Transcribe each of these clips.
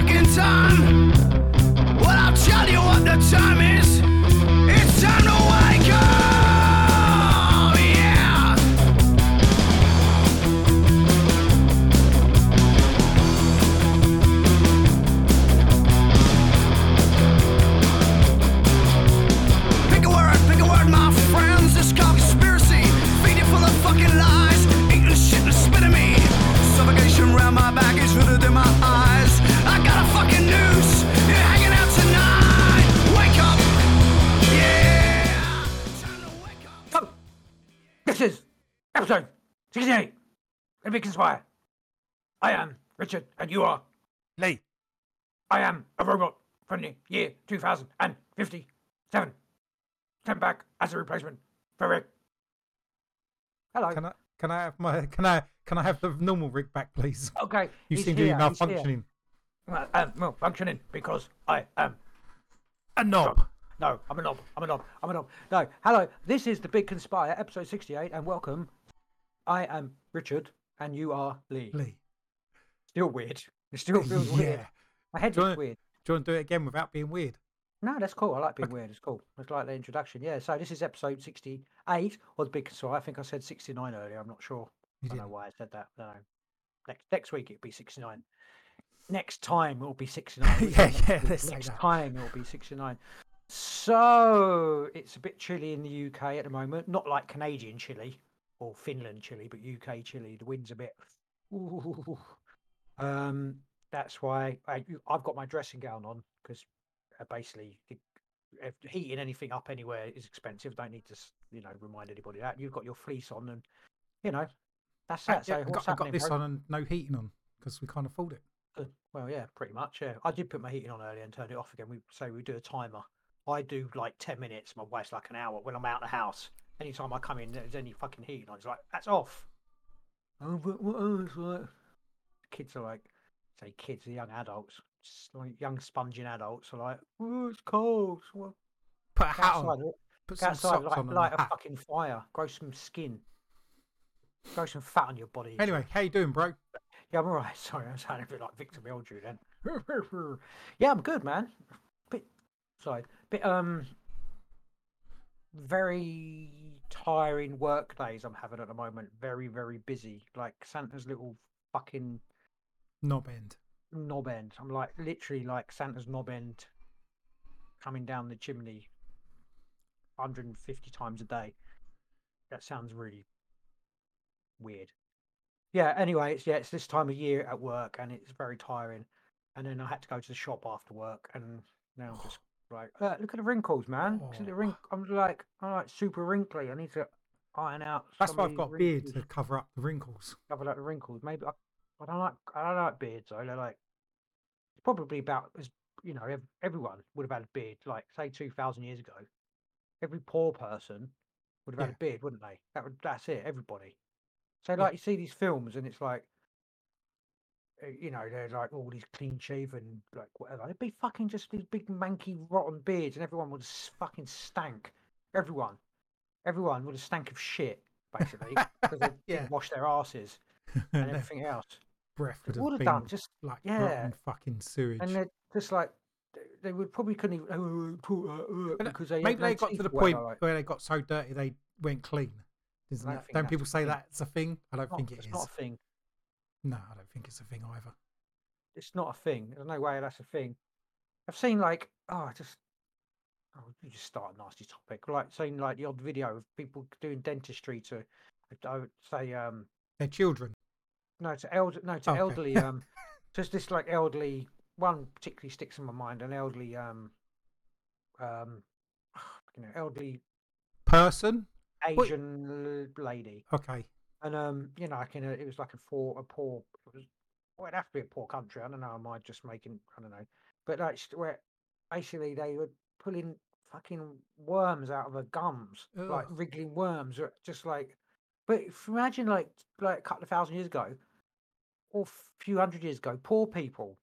fucking time. Well, I'll tell you what the time is. Of Big Conspire. I am Richard, and you are. Lee. I am a robot from the year 2057. Sent back as a replacement for Rick. Hello. Can I can I have my can I can I have the normal Rick back, please? okay. You he's seem to be here, he's here. malfunctioning. Well, um, malfunctioning because I am. A knob. No, I'm a knob. I'm a knob. I'm a knob. No, hello. This is the Big Conspire, episode 68, and welcome. I am Richard, and you are Lee. Lee. Still weird. It still feels weird. Yeah. My head you weird. Do you want to do it again without being weird? No, that's cool. I like being weird. It's cool. It's like the introduction. Yeah. So this is episode 68 or the Big Conspire. I think I said 69 earlier. I'm not sure. You I don't know why I said that. I. Next next week it'll be 69. Next time it'll be 69. We'll Yeah, next yeah, Next that. time it'll be 69. So it's a bit chilly in the UK at the moment. Not like Canadian chilly or Finland chilly, but UK chilly. The wind's a bit. Ooh. Um, that's why I, I've got my dressing gown on because uh, basically heating anything up anywhere is expensive. Don't need to, you know, remind anybody that you've got your fleece on, and you know, that's that. yeah, So I got, I got this bro? on and no heating on because we can't afford it. Uh, Well, yeah, pretty much. Yeah, I did put my heating on earlier and turned it off again. We say we do a timer. I do like ten minutes. My wife's like an hour when I'm out of the house. Anytime I come in, there's any fucking heating on. It's like that's off. Oh, but what else? Like, kids are like, say kids, the young adults, like young sponging adults are like, oh, it's cold. Well, Put a hat on. outside, look, Put some outside, socks light, on light a hat. fucking fire, grow some skin, grow some fat on your body. Anyway, how you doing, bro? Yeah, I'm alright. Sorry, I'm sounding a bit like Victor Meldrew then. yeah, I'm good, man. Bit sorry, bit um, very tiring work days I'm having at the moment. Very, very busy. Like Santa's little fucking Knob end. knob end. I'm like literally like Santa's knob end coming down the chimney 150 times a day. That sounds really weird. Yeah, anyway, it's yeah, it's this time of year at work and it's very tiring. And then I had to go to the shop after work and now I'm just like, uh, look at the wrinkles, man. See the Oh. wrink I'm like I'm like super wrinkly. I need to iron out That's why I've got beard wrinkles to cover up the wrinkles. cover up the wrinkles. Maybe I, I don't like I don't like beards though. They're like it's probably about as you know ev- everyone would have had a beard like say two thousand years ago. Every poor person would have had Yeah. a beard, wouldn't they? That would that's it. Everybody. So Yeah. like you see these films and it's like. Uh, You know, they're like all these clean shaven, like whatever. They'd be fucking just these big manky rotten beards, and everyone would fucking stank. Everyone, everyone would have stank of shit, basically, because they Yeah. didn't wash their asses and everything else. breath would have have done just like yeah. fucking sewage. and they're just like they- would probably couldn't even "Oh, uh, uh," uh, because they Maybe they got to the point like, where they got so dirty they went clean. Isn't that? don't people say that's a thing? I don't not- think it it's is. not a thing. No, I don't think it's a thing either. It's not a thing. There's no way that's a thing. I've seen like oh, I just oh, you just start a nasty topic. Like seen like the odd video of people doing dentistry to, I would say um They're children. no to elder no to Okay. elderly um just this like elderly one particularly sticks in my mind an elderly um um you know elderly Person? Asian l- lady Okay. And um you know like in a, it was like a poor a poor it was well it'd have to be a poor country. I don't know am I just making I don't know. But like where basically they were pulling fucking worms out of her gums like wriggling worms or just like but imagine like like a couple of thousand years ago or a few hundred years ago poor people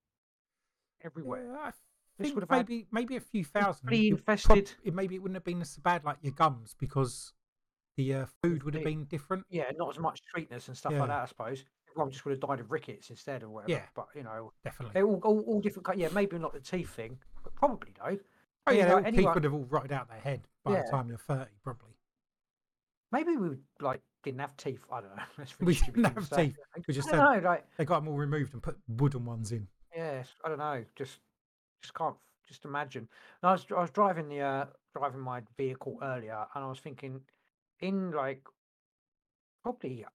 everywhere. Yeah, I This would have maybe maybe a few thousand. it prob- infested- it maybe it wouldn't have been as bad like your gums because the uh, food would have been different. yeah not as much sweetness and stuff Yeah. like that I suppose everyone just would have died of rickets instead or whatever. Yeah. But you know, Definitely. all, all, all different. Yeah, maybe not the teeth thing, but probably though. Oh you yeah, know, their teeth anyone- would have all rotted out their head by Yeah. the time you're 30, probably. Maybe we would, like didn't have teeth. I don't know. That's We really stupid didn't have say. teeth. We just I know. Like, they got them all removed and put wooden ones in. yes, I don't know. Just, just can't. Just imagine. And I was, I was driving the, uh, driving my vehicle earlier, and I was thinking, in like, probably a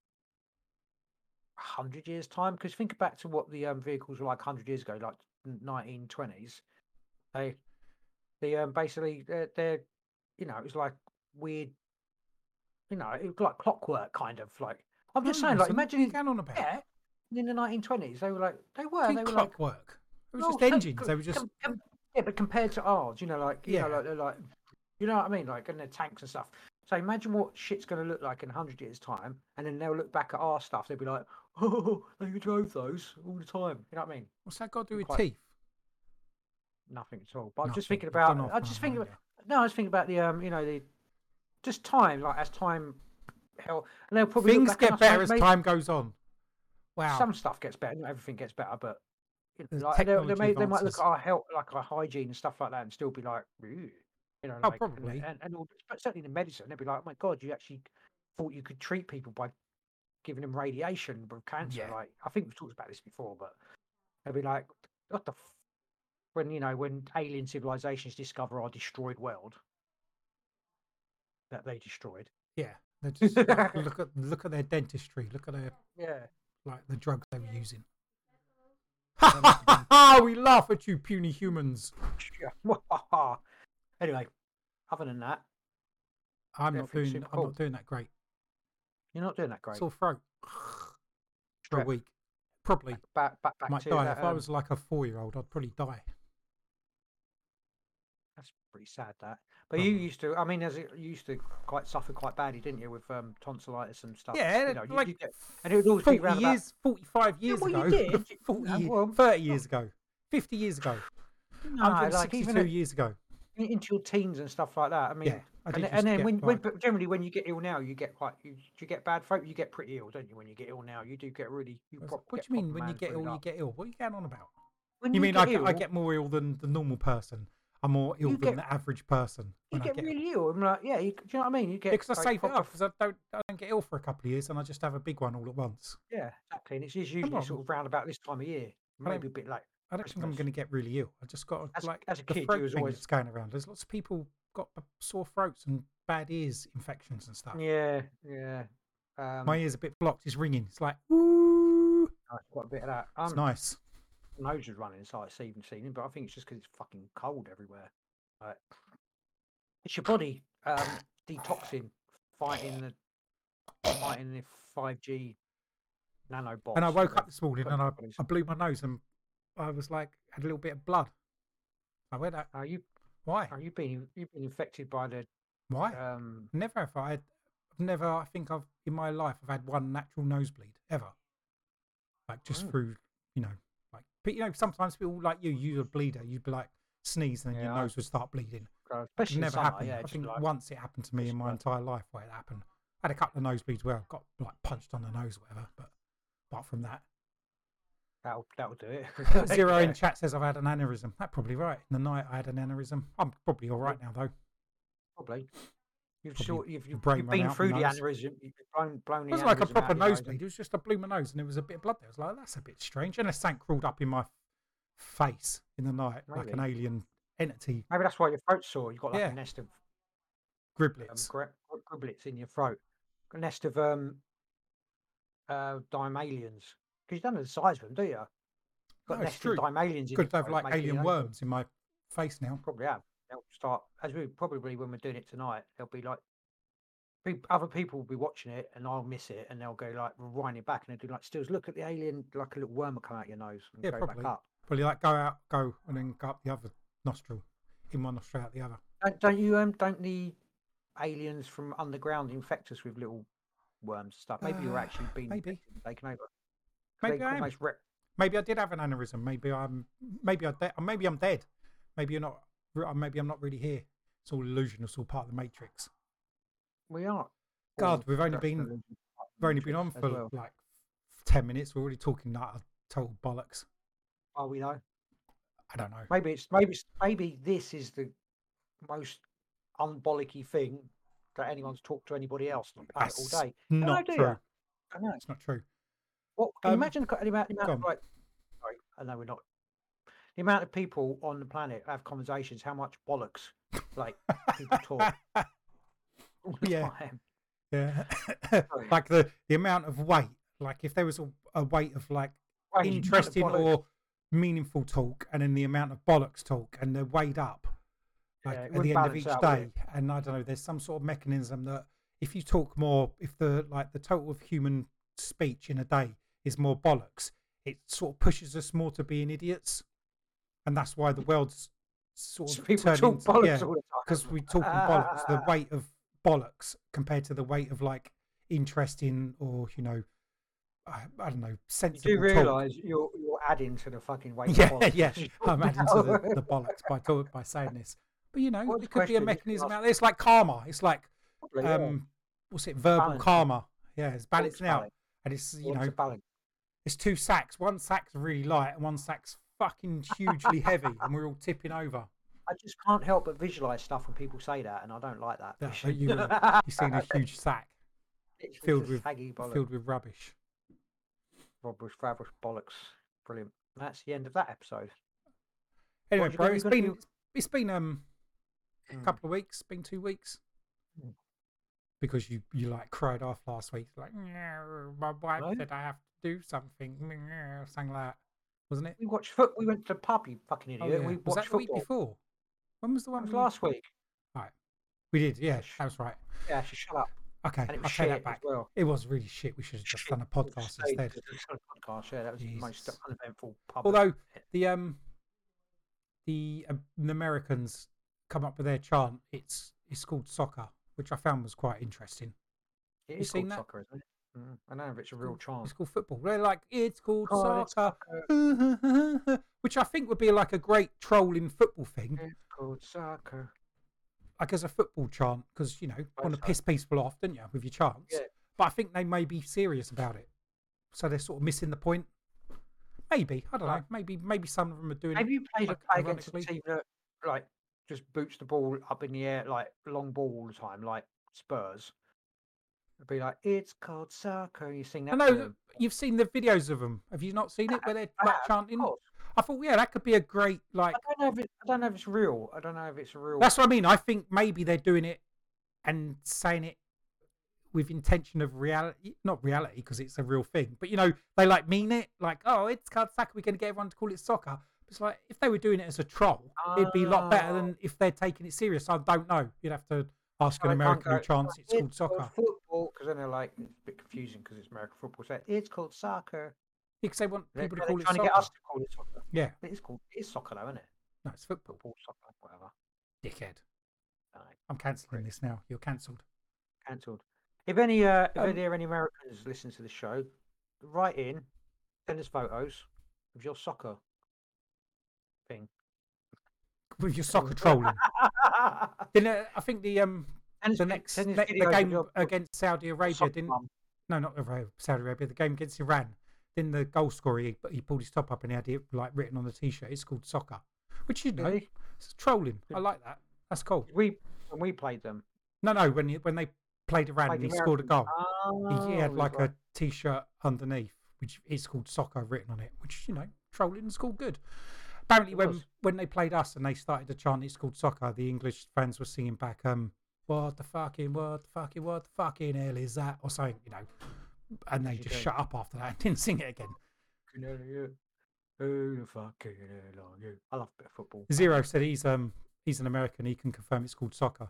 hundred years time. Because think back to what the um, vehicles were like hundred years ago, like nineteen twenties. They, they um, basically they're, they're, you know, it was like weird. You know, it was like clockwork, kind of like. I'm just saying, like, so what are imagine you on about? yeah, in the 1920s, they were like they were they were like clockwork. It was no, just engines. They were just com- com- yeah, but compared to ours, you know, like you know, Yeah. like they're like you know what I mean, like and the tanks and stuff. So imagine what shit's going to look like in 100 years' time, and then they'll look back at our stuff. They'll be like, "Oh, they drove those all the time." You know what I mean? what's that got to do with quite- teeth? Nothing at all. But I'm just thinking about. I just think. About, no, I was thinking about the um, you know, the just time, like as time, hell, and they'll probably Things get better as time goes on. Wow. some stuff gets better, not everything gets better, but you know, like, they, they, may, they might look at our health, like our hygiene and stuff like that, and still be like, "Ew," you know, Oh, like, probably. and, and all, but certainly in medicine, they'd be like, "Oh my god, you actually thought you could treat people by giving them radiation with cancer." Yeah. Like, I think we've talked about this before, but they'd be like, "What the." F-? When you know when alien civilizations discover our destroyed world that they destroyed, Yeah. They just like, look at look at their dentistry. Look at their yeah, like the drugs they were using. Must have been- we laugh at you, puny humans. anyway, other than that, I'm not doing. I'm cool. not doing that great. you're not doing that great. Sore throat for a week. Probably back, back, back might die. that, if I um, was like a four-year-old, I'd probably die. That's pretty sad. That, but you used to. I mean, as it, you used to quite suffer quite badly, didn't you, with um, tonsillitis and stuff? Yeah, you know, like you get- and it would always be 40 round about- 45 years well, you ago, did, 40 know, years, well, 30 years ago, 50 years ago, no, like 162 even at- years ago. In- into your teens and stuff like that. I mean, Yeah, I and, and then when, when but generally when you get ill now, you get quite you, you get bad throat. You get pretty ill, don't you? When you get ill now, you do get really. You What do you mean when you get ill, you get ill? What are you going on about? When You mean I get get, I ill, get more ill than the normal person? I'm more ill than get- the average person. You get get really ill. I'm like, yeah, you, do you know what I mean? You get because I save it up because I don't, I don't get ill for a couple of years and I just have a big one all at once. Yeah, exactly. And it's usually sort of round about this time of year, maybe a bit like I don't think I'm going to get really ill. I just got As- like as a the kid, throat was thing always- that's going around. There's lots of people got sore throats and bad ears infections and stuff. yeah, yeah. Um, My ear's a bit blocked. It's ringing. It's like woo. I've got a bit of that. It's Um, nice. nose is running inside this evening, season, but I think it's just because it's fucking cold everywhere. Like, it's your body um, detoxing, fighting the fighting the five G nanobots. And I woke up this morning and I. I blew my nose and I was like had a little bit of blood. I went out. Are you Why? are you been you've been infected by the Why? um? Never have I. I've never. I think I've in my life I've had one natural nosebleed ever. Like just Oh. through, you know, like but you know sometimes people like you, you're a bleeder. You'd be like sneeze and then your Yeah, I- nose would start bleeding. uh, Especially in never summer, happened. yeah. I think like- once it happened to me in my entire life where it happened. I had a couple of nosebleeds where I got like punched on the nose or whatever, but apart from that, That'll that'll do it. zero in chat says I've had an aneurysm. That's probably right. In the night I had an aneurysm. I'm probably all right now though. Probably. You've Probably sort you've, you've, you've been through the nose. aneurysm. You've blown blown It the was like a proper out your nose, nosebleed. It was just blew my nose and there was a bit of blood there. I was like, that's a bit strange. And a something crawled up in my face in the night like an alien entity, Maybe that's why your throat's sore. You've got like Yeah. a nest of um, griblets. gri- gri- griblets in your throat. A nest of um uh dimalians. Because you don't know the size of them, do you? Got No, a it's nest true. of Could have like alien worms in my face now. Probably have. They'll start as we probably when we're doing it tonight. They'll be like, other people will be watching it, and I'll miss it, and they'll go like rewind it back, and they'll do like stills. Look at the alien, like a little worm will come out your nose and Yeah, go probably. back up. Probably like go out, go, and then go up the other nostril, in one nostril, out the other. Don't, don't you um don't the aliens from underground infect us with little worms and stuff? Maybe you're Uh, actually being maybe. taken over. Maybe I am. rep- Maybe I did have an aneurysm. Maybe I'm. Maybe I. De- maybe I'm dead. Maybe you're not. Uh, maybe I'm not really here. It's all illusion. It's all part of the matrix. we are. God, we've only been- We've only been on for well. like ten minutes. We're already talking that total bollocks. Oh, we know. I don't know. Maybe it's maybe it's, maybe this is the most unbollicky thing that anyone's talked to anybody else the all day. Not true. I know. It's not true. What can you Um, imagine the amount, the amount of like? Sorry, I know we're not. The amount of people on the planet have conversations. How much bollocks like people talk Yeah. time. Yeah, like the the amount of weight. Like if there was a, a weight of like Right, the amount of interesting or meaningful talk, and then the amount of bollocks talk, and they're weighed up like Yeah, at the end of each out, day. And I don't know. There's some sort of mechanism that if you talk more, if the like the total of human speech in a day is more bollocks, it sort of pushes us more to being idiots, and that's why the world's sort of people turning talk into- bollocks yeah, all the time. because we talking bollocks, the weight of bollocks compared to the weight of like interesting or you know, I, I don't know, You sensible do realise you're you're adding to the fucking weight. of Yeah, bollocks yeah, I'm talk adding to the, the bollocks by talk, by saying this. But you know, What's it could be a? You mechanism out there. It's like karma. It's like Probably, yeah. um, what's it? Verbal Balance. karma. Yeah, it's balancing out, balance? and it's you know, balance? It's two sacks. One sack's really light, and one sack's fucking hugely heavy, and we're all tipping over. I just can't help but visualise stuff when people say that, and I don't like that. Yeah, you, You've seen a huge sack filled with filled with rubbish. Rubbish, rubbish, bollocks. Brilliant. That's the end of that episode. Anyway, you bro, it's you been do? it's been um a Mm. couple of weeks, been two weeks. Mm. Because you you like cried off last week, like "No, my wife No. said I have to do something, no," something like that, wasn't it? We watched foot. We went to the pub. You fucking Oh, idiot. yeah. We was that watched the week football. before? When was the one was last week. Right, we did, yeah, that was right. Yeah, she shut up. Okay, I'll take that back. well. It was really shit. We should have just Shit. done a podcast instead. a podcast. Yeah, that was the most uneventful pub. Although the um the, uh, Americans come up with their chant, it's it's called soccer, which I found was quite interesting. it you is seen called that? soccer, isn't it? Mm, I know if it's a real chant. It's called football. They're like it's called Oh, it's soccer, which I think would be like a great trolling football thing, It's called soccer. like as a football chant, because you know want to piss people off, don't you, with your chants? Yeah. But I think they may be serious about it, so they're sort of missing the point. Maybe I don't know. Maybe maybe some of them are doing. Have you played like, a play against a team that like just boots the ball up in the air, like long ball all the time, like Spurs? It'd be like, it's called soccer. and You sing I that. to know you've seen the videos of them. Have you not seen it where they're I like chanting? I thought, yeah, that could be a great like. I don't know if it, I don't know if it's real. I don't know if it's real. That's what I mean. I think maybe they're doing it and saying it with intention of reality, not reality because it's a real thing, but you know, they like mean it. Like, oh, it's called soccer. We're going to get everyone to call it soccer. It's like if they were doing it as a troll, it'd be a lot better Oh. than if they're taking it serious. I don't know. You'd have to ask an American who chants "Oh, it's called soccer. football because then they're like it's a bit confusing because it's American football. So it's called soccer. Because they want They're, people to call it trying soccer. to get us to call it soccer. Yeah, It is called. It is soccer though, isn't it? no, it's football. Football, soccer, whatever. Dickhead. I'm cancelling this now. You're cancelled. Cancelled. If any, uh, if Um, any, any Americans listen to the show, write in, send us photos of your soccer thing. With your soccer trolling. Then uh, I think the um us the next send us ne- the game your- against Saudi Arabia soccer didn't mum. no not Saudi Arabia the game against Iran then the goal scorer he, he pulled his top up and he had it like written on the t-shirt it's called soccer which you know he? it's trolling I like that that's cool We when we played them. no no when he, when they played Iran Played and he scored a goal he, he had Oh, like right. a t-shirt underneath which is called soccer written on it which you know trolling is called good apparently when when they played us and they started to chant it's called soccer the english fans were singing back um what the fucking what the fucking what the fucking hell is that or something you know and they just shut up after that and didn't sing it again Fucking hell, you. Who the fucking hell are you? I love a bit of football. zero said he's um he's an american he can confirm it's called soccer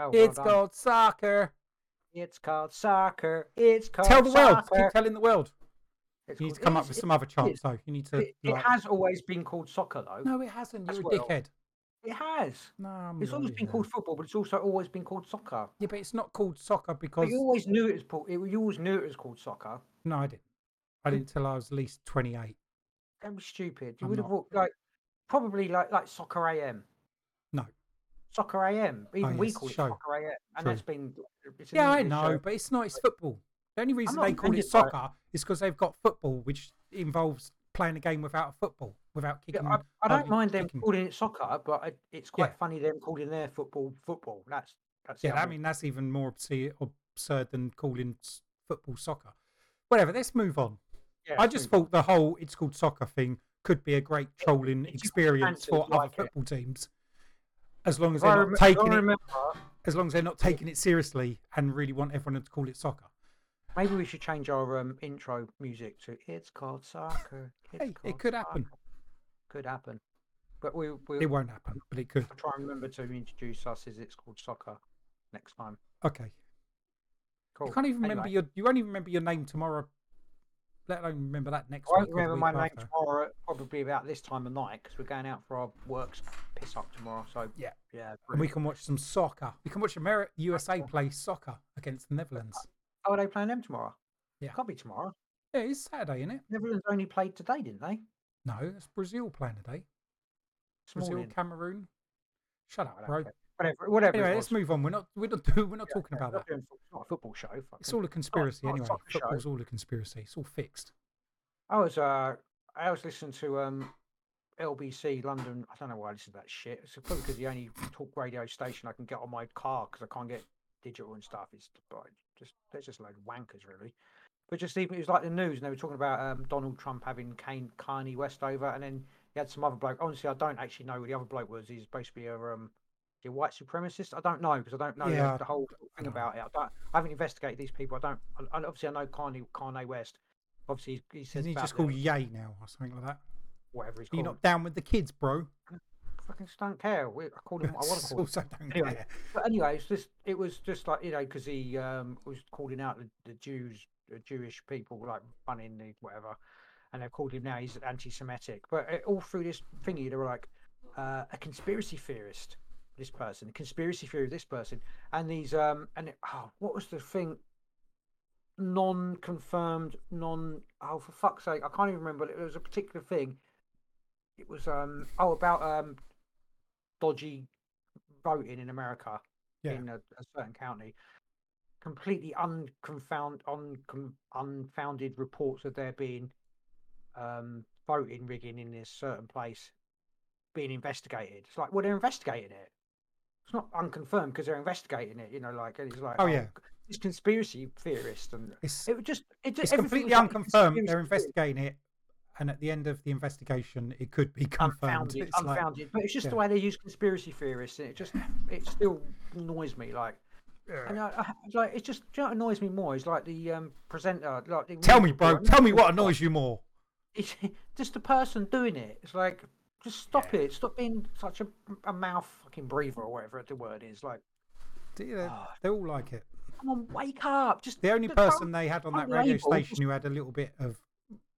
Oh, well it's done. called soccer It's called soccer. It's called tell the world keep telling the world It's you need to come up is- with some other chants is. though you need to It, it has always been called soccer, though. no it hasn't as you're a dickhead It has. no I'm It's always been called football, but it's also always been called soccer. yeah but it's not called soccer But because you always knew it was you always knew it was called soccer. no i didn't i didn't till i was at least 28 That was stupid. You I'm would have thought, like probably like like soccer AM. No. Soccer AM. Even oh, we yes, call it show. soccer AM, and True. that's been. Yeah, I know, show. but it's not. It's football. The only reason they call it by it. soccer is because they've got football, which involves playing a game without a football, without Yeah, kicking. I, I don't hardly mind them kicking. calling it soccer, but I, it's quite Yeah. funny them calling their football football. That's that's Yeah, I mean that's even more absurd, than calling football soccer. Whatever. Let's move on. yeah, I just thought the whole "it's called soccer" thing could be a great trolling experience for other it. football teams, as long as they're not I taking it, as long as they're not taking it seriously and really want everyone to call it soccer. Maybe we should change our um, intro music to "It's called soccer." It's Hey, it called could happen. Could happen, but we we'll, It won't happen, but it could. we'll try and remember to introduce us as "It's called soccer" next time. Okay. Cool. You can't even Anyway, remember your. You won't even remember your name tomorrow. Let alone remember that next I won't remember my name after. tomorrow, probably about this time of night, because we're going out for our works piss up tomorrow. So Yeah. yeah. And we can watch some soccer. We can watch America USA play soccer against the Netherlands. Oh, are they playing them tomorrow? Yeah. Can't be tomorrow. Yeah, it's Saturday, isn't it? Netherlands only played today, didn't they? No, it's Brazil playing today. This Brazil, morning. Cameroon. Shut up, bro. care. Whatever. Whatever. Anyway, let's move on. We're not. We're not. We're not talking Yeah, about not that. doing- It's not a football show. It's all a conspiracy not a anyway. soccer show. Football's all a conspiracy. It's all fixed. I was uh, I was listening to um, LBC London. I don't know why I listen to that shit. It's probably because the only talk radio station I can get on my car because I can't get digital and stuff. It's but just they're just a load of wankers, really. But just even it was like the news, and they were talking about um, Donald Trump having Kane, Kanye West over, and then he had some other bloke. Honestly, I don't actually know who the other bloke was. He's supposed to be a um, a white supremacist. I don't know because I don't know the- Yeah, the, whole thing about it. I, don't, I haven't investigated these people. I don't. I, obviously, I know Kanye, Kanye West. Obviously, he, he says Isn't he just called Yay now or something like that? whatever he's You're called. not down with the kids, bro. Fucking just don't care. We, I called him. what I want to call him. don't Anyway. care. But anyway, it's just it was just like you know because he um, was calling out the, the Jews, the Jewish people like running the whatever, and they called him now he's anti-Semitic. But it, all through this thingy, they were like uh, a conspiracy theorist. This person, a conspiracy theory. of This person, and these um, and it, oh, what was the thing? Non-confirmed, non. Oh, for fuck's sake, I can't even remember. It was a particular thing. It was um oh about um dodgy voting in America Yeah. in a, a certain county. Completely unconfound, uncon, unfounded reports of there being um, voting rigging in this certain place being investigated. It's like, well, they're investigating it. It's not unconfirmed because they're investigating it. You know, like and it's like, Oh, yeah. it's conspiracy theorist, and It's it just it just it's completely was like a unconfirmed. They're investigating it, and at the end of the investigation, it could be confirmed. unfounded, It's like, unfounded. but it's just the way they use conspiracy theorists, and it just it still annoys me. Like, and I, I, like it just you know what annoys me more is like the um, presenter. Like, the tell me, bro. Tell me what annoys you more. It's just the person doing it. It's like just stop it. Stop being such a, a mouth fucking breather or whatever the word is. Like, They're, Ah. they're all like it. come on, wake up! Just The only person they had on that radio station who had a little bit of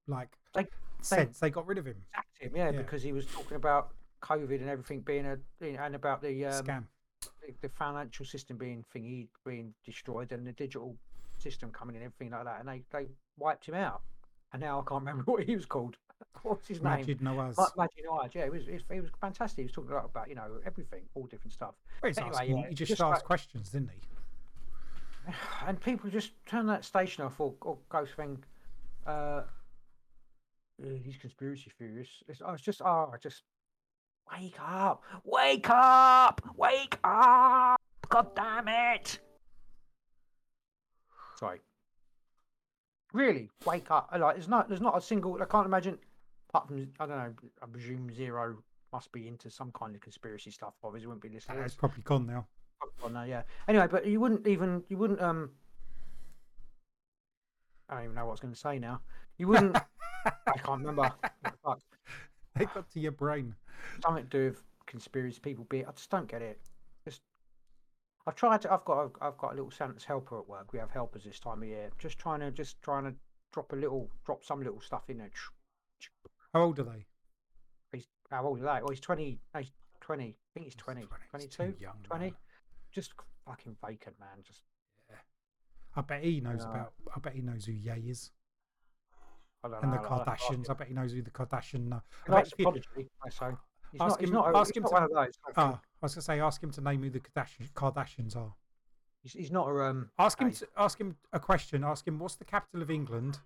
like They- sense, they got rid of him. sacked him, yeah, Yeah. because he was talking about COVID and everything being a and about the um, Scam. the, the financial system being thingy being destroyed and the digital system coming in, everything like that, and they, they wiped him out. And now I can't remember what he was called. What's his name? Maajid Nawaz. Ma- Maajid Nawaz. Yeah, it was, it was it was fantastic. He was talking a lot about you know everything, all different stuff. Well, anyway, asking- yeah, he just, just asked like- questions, didn't he? And people just turn that station off or, or go think, uh, uh, these conspiracy theorists. It's, oh, it's just oh, just wake up, wake up, wake up! God damn it! Sorry. Really, wake up! Like, there's not, there's not a single. I can't imagine. Apart from, I don't know. I presume Zero must be into some kind of conspiracy stuff. Obviously, wouldn't be listening. to It's probably gone now. Oh no, yeah. Anyway, but you wouldn't even you wouldn't um I don't even know what I was going to say now. You wouldn't I can't remember. Fuck. They got to your brain. Something to do with conspiracy people be I just don't get it. Just I've tried to I've got a, I've got a little Santa's helper at work. We have helpers this time of year. Just trying to just trying to drop a little drop some little stuff in there. How old are they? He's how old are they? Oh he's twenty no, he's twenty. I think he's 20. He's too 22? young, 20? man. Just fucking vacant man. Just Yeah. I bet he knows No. about. I bet he knows who Ye is and the I'll have to ask him. Kardashians. I bet he knows who the Kardashian. Are. He I likes bet Prodigy, I say. He's Ask not, him- not, ask him to- one of those. I Ah. I was gonna say, ask him to name who the Kardashians are. He's, he's not a um. Ask him. To, ask him a question. Ask him what's the capital of England.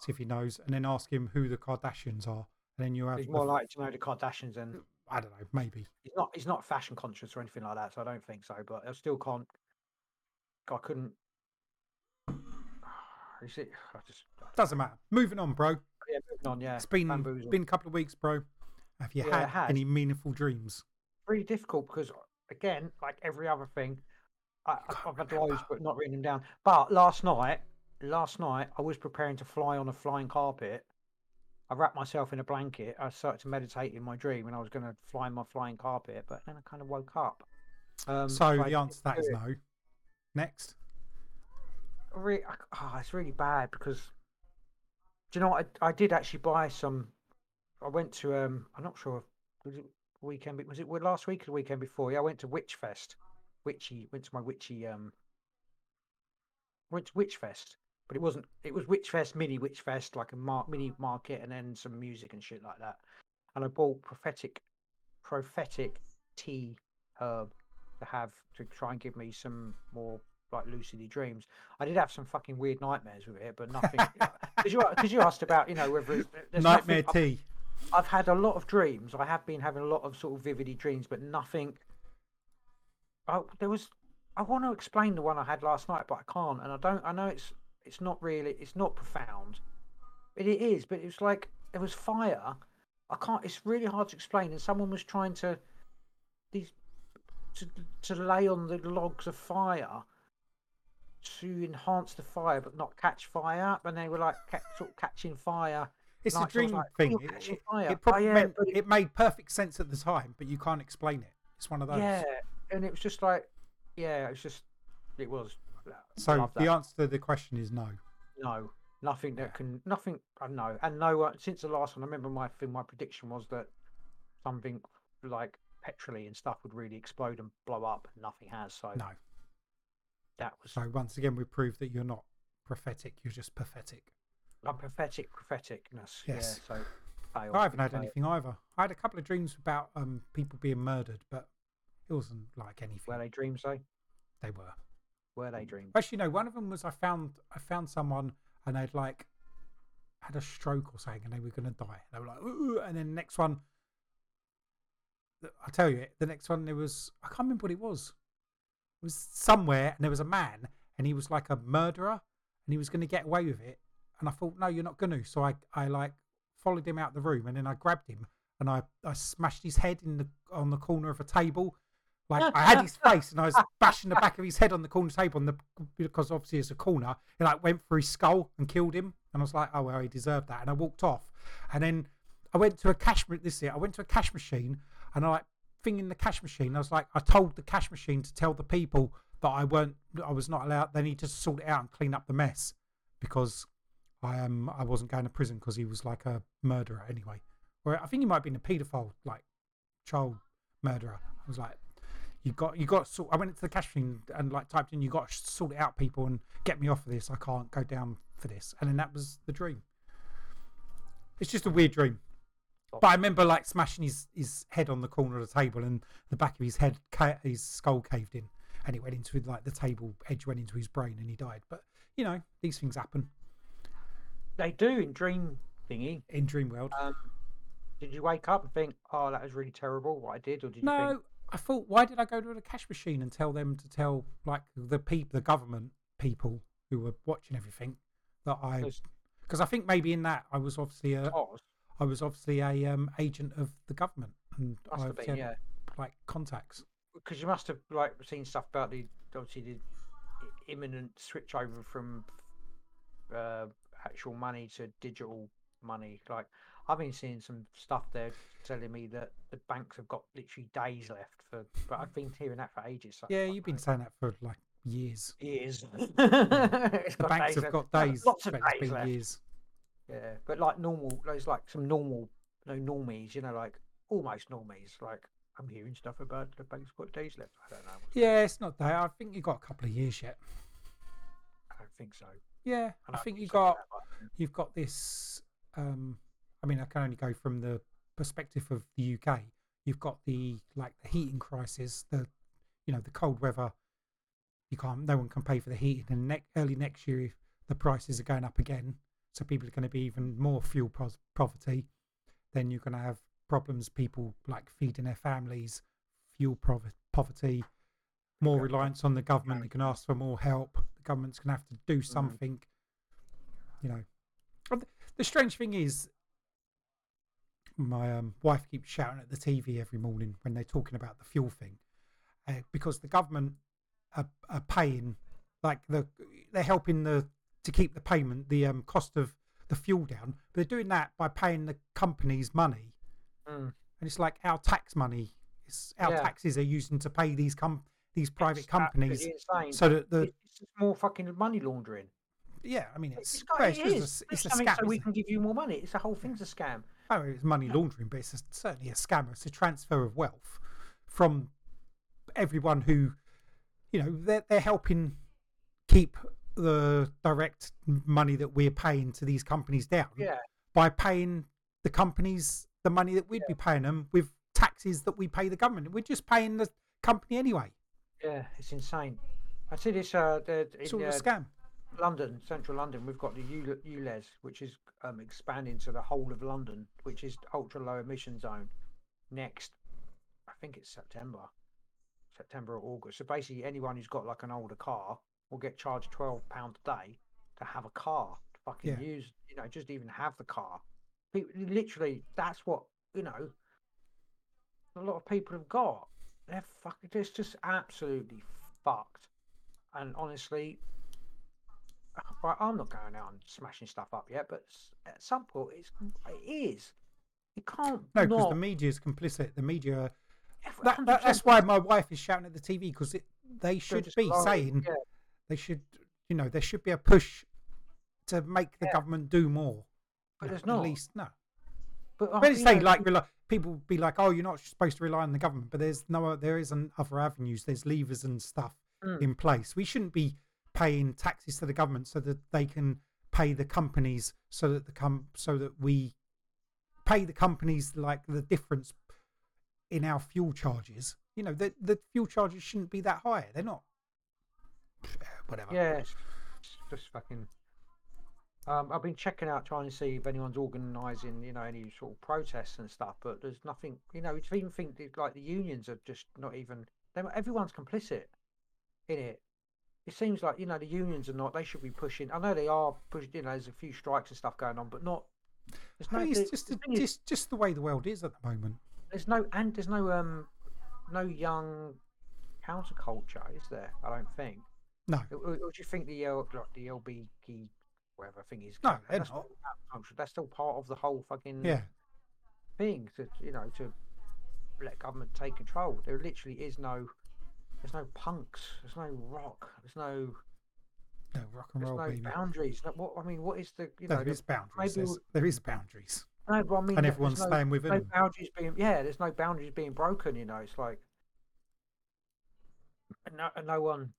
See if he knows, and then ask him who the Kardashians are, and then you have. He's more likely to know the Kardashians and I don't know. Maybe. he's not he's not fashion conscious or anything like that, so I don't think so. But I still can't. I couldn't. Is it? I just Doesn't matter. Moving on, bro. yeah, moving on. Yeah, It's been bamboozled. been a couple of weeks, bro. Have you Yeah, had any meaningful dreams? really difficult because again, like every other thing, I, I've had loads, but not written them down. But last night, last night I was preparing to fly on a flying carpet. I wrapped myself in a blanket. I started to meditate in my dream, and I was going to fly on my flying carpet, but then I kind of woke up. Um, so I the answer to that is it. no. Next. Re- oh, it's really bad because do you know what? I, I did actually buy some. I went to um. I'm not sure. Was it weekend? Was it last week or the weekend before? Yeah, I went to Witchfest. Witchy went to my witchy um. Went to Witchfest, but it wasn't. It was Witchfest mini Witchfest, like a mar- mini market, and then some music and shit like that. And I bought prophetic, prophetic tea herb to have to try and give me some more like lucid dreams. I did have some fucking weird nightmares with it, but nothing. Uh, because you, 'cause you asked about, you know, whether it's, Nightmare nothing, tea. I've, I've had a lot of dreams. I have been having a lot of sort of vivid dreams, but nothing. Oh, there was. I want to explain the one I had last night, but I can't, and I don't. I know it's it's not really. It's not profound. But it is. But it was like there was fire. I can't. It's really hard to explain. And someone was trying to these to to lay on the logs of fire to enhance the fire, but not catch fire. And they were like ca- sort of catching fire. It's a I dream like, "Oh, thing. It, fire." it probably yeah, meant but it- made perfect sense at the time, but you can't explain it. It's one of those. Yeah, and it was just like, yeah, it was just, it was. So the answer to the question is no. no, nothing that Yeah. can, nothing. I know, and no. one Since the last one, I remember my thing. My prediction was that something like petrol and stuff would really explode and blow up. Nothing has. So No. That was. So once again, we proved that you're not prophetic. You're just pathetic. I'm pathetic, propheticness. Yes. Yeah. So. I haven't had anything either. I had a couple of dreams about um people being murdered, but it wasn't like anything. Were they dreams though? they were. Were they dreams? Actually, no. One of them was I found I found someone and they'd like had a stroke or something, and they were going to die. They were like, Ooh, and then the next one, I tell you, the next one there was I can't remember what it was. Was somewhere, and there was a man, and he was like a murderer, and he was going to get away with it. And I thought, no, you're not going to. So I, I like followed him out the room, and then I grabbed him, and I, I smashed his head in the on the corner of a table. Like I had his face, and I was bashing the back of his head on the corner table, on the because obviously it's a corner. It like went through his skull and killed him, and I was like, oh well, he deserved that. And I walked off, and then I went to a cash. This year. I went to a cash machine, and I like thing in the cash machine. I was like, I told the cash machine to tell the people that I weren't, I was not allowed. They need to sort it out and clean up the mess because I um I wasn't going to prison because he was like a murderer anyway. Or I think he might have been a paedophile, like child murderer. I was like, you got you got sort. I went into the cash machine and like typed in, you got to sort it out, people, and get me off of this. I can't go down for this. And then that was the dream. It's just a weird dream. But I remember like smashing his, his head on the corner of the table and the back of his head, ca- his skull caved in, and it went into like the table edge went into his brain and he died. But you know these things happen They do in dream thingy. in dream world. Um, did you wake up and think, "Oh, that was really terrible what I did," or did you No, think, I thought, why did I go to the cash machine and tell them to tell like the people, the government people who were watching everything that I, Because- because I think maybe in that I was obviously a, "Because I was obviously a um, agent of the government and must I have been, had, yeah." like contacts. because you must have like seen stuff about the obviously the imminent switch over from uh, actual money to digital money. Like I've been seeing some stuff there telling me that the banks have got literally days left for. But I've been hearing that for ages. so Yeah, you've been saying that for like years. years. The banks have got days, Lots of days left. years. Yeah, but like normal, there's like some normal, you no normies. You know, like almost normies. Like I'm hearing stuff about the bank's got days left. I don't know. Yeah, it's not that. I think you got a couple of years yet. I don't think so. Yeah, I I think you got you've got this. Um, I mean, I can only go from the perspective of the UK. You've got the like the heating crisis, the you know the cold weather you can't. No one can pay for the heating, and ne- early next year if the prices are going up again, so people are going to be even more fuel pos- poverty. Then you're going to have problems. People like feeding their families, fuel prov- poverty, more reliance on the government. They can ask for more help. The government's going to have to do Mm-hmm. something. You know, the, the strange thing is, my um, wife keeps shouting at the TV every morning when they're talking about the fuel thing, uh, because the government are, are paying, like the they're helping the to keep the payment, the um, cost of the fuel down. But they're doing that by paying the companies money, Mm. and it's like our tax money. It's our Yeah. taxes are using to pay these com these private It's companies, so that the It- it's just more fucking money laundering. yeah, I mean it's It's, got, it it's, a, it's a scam. so we can give you more money. It's the whole thing's a scam. Oh, it's money laundering, but it's a, certainly a scam. It's a transfer of wealth from everyone who, you know, they're, they're helping keep the direct money that we're paying to these companies down Yeah. by paying the companies the money that we'd be paying them with taxes that we pay the government. We're just paying the company anyway. Yeah, it's insane. I see this uh, the, It's in all a uh, scam. London, central London. We've got the ULEZ, which is um, expanding to the whole of London, which is ultra low emission zone. Next, I think it's September, September or August. So basically, anyone who's got like an older car will get charged twelve pound a day to have a car to fucking Yeah. use. You know, just even have the car. People, literally, that's what you know. A lot of people have got. They're fucking. It's just absolutely fucked. And honestly, right, I'm not going out and smashing stuff up yet, but at some point, it's it is. You can't. No, because the media is complicit. The media. That, that, that's why my wife is shouting at the TV because they should be lying, saying yeah, they should you know there should be a push to make the Yeah. government do more But there's at not. least no but when you say like rely, people be like oh you're not supposed to rely on the government but there's no there isn't other avenues there's levers and stuff Mm. in place we shouldn't be paying taxes to the government so that they can pay the companies so that the com so that we pay the companies like the difference in our fuel charges you know the the fuel charges shouldn't be that high they're not whatever Yeah, it's it's just fucking. Um, I've been checking out trying to see if anyone's organising, you know, any sort of protests and stuff, but there's nothing. You know, to even think that, like the unions are just not even. They, everyone's complicit in it. It seems like you know the unions are not. They should be pushing. I know they are pushing. You know, there's a few strikes and stuff going on, but not. There's I no. the- it's just the the, thing is, just just the way the world is at the moment. there's no and there's no um no young counterculture, is there? I don't think. No, Or, or do you think the L, like the LBG, whatever thing is? No, they're that's not. still oh. That's still part of the whole fucking yeah, thing. To you know to let government take control. There literally is no. There's no punks. There's no rock. There's no. no rock and There's roll, no baby. boundaries. No, what I mean, what is the you No, know? there the- is boundaries. maybe there is boundaries, no, but I mean, and everyone's no, staying within no boundaries being yeah. There's no boundaries being broken. You know, it's like. No, no one.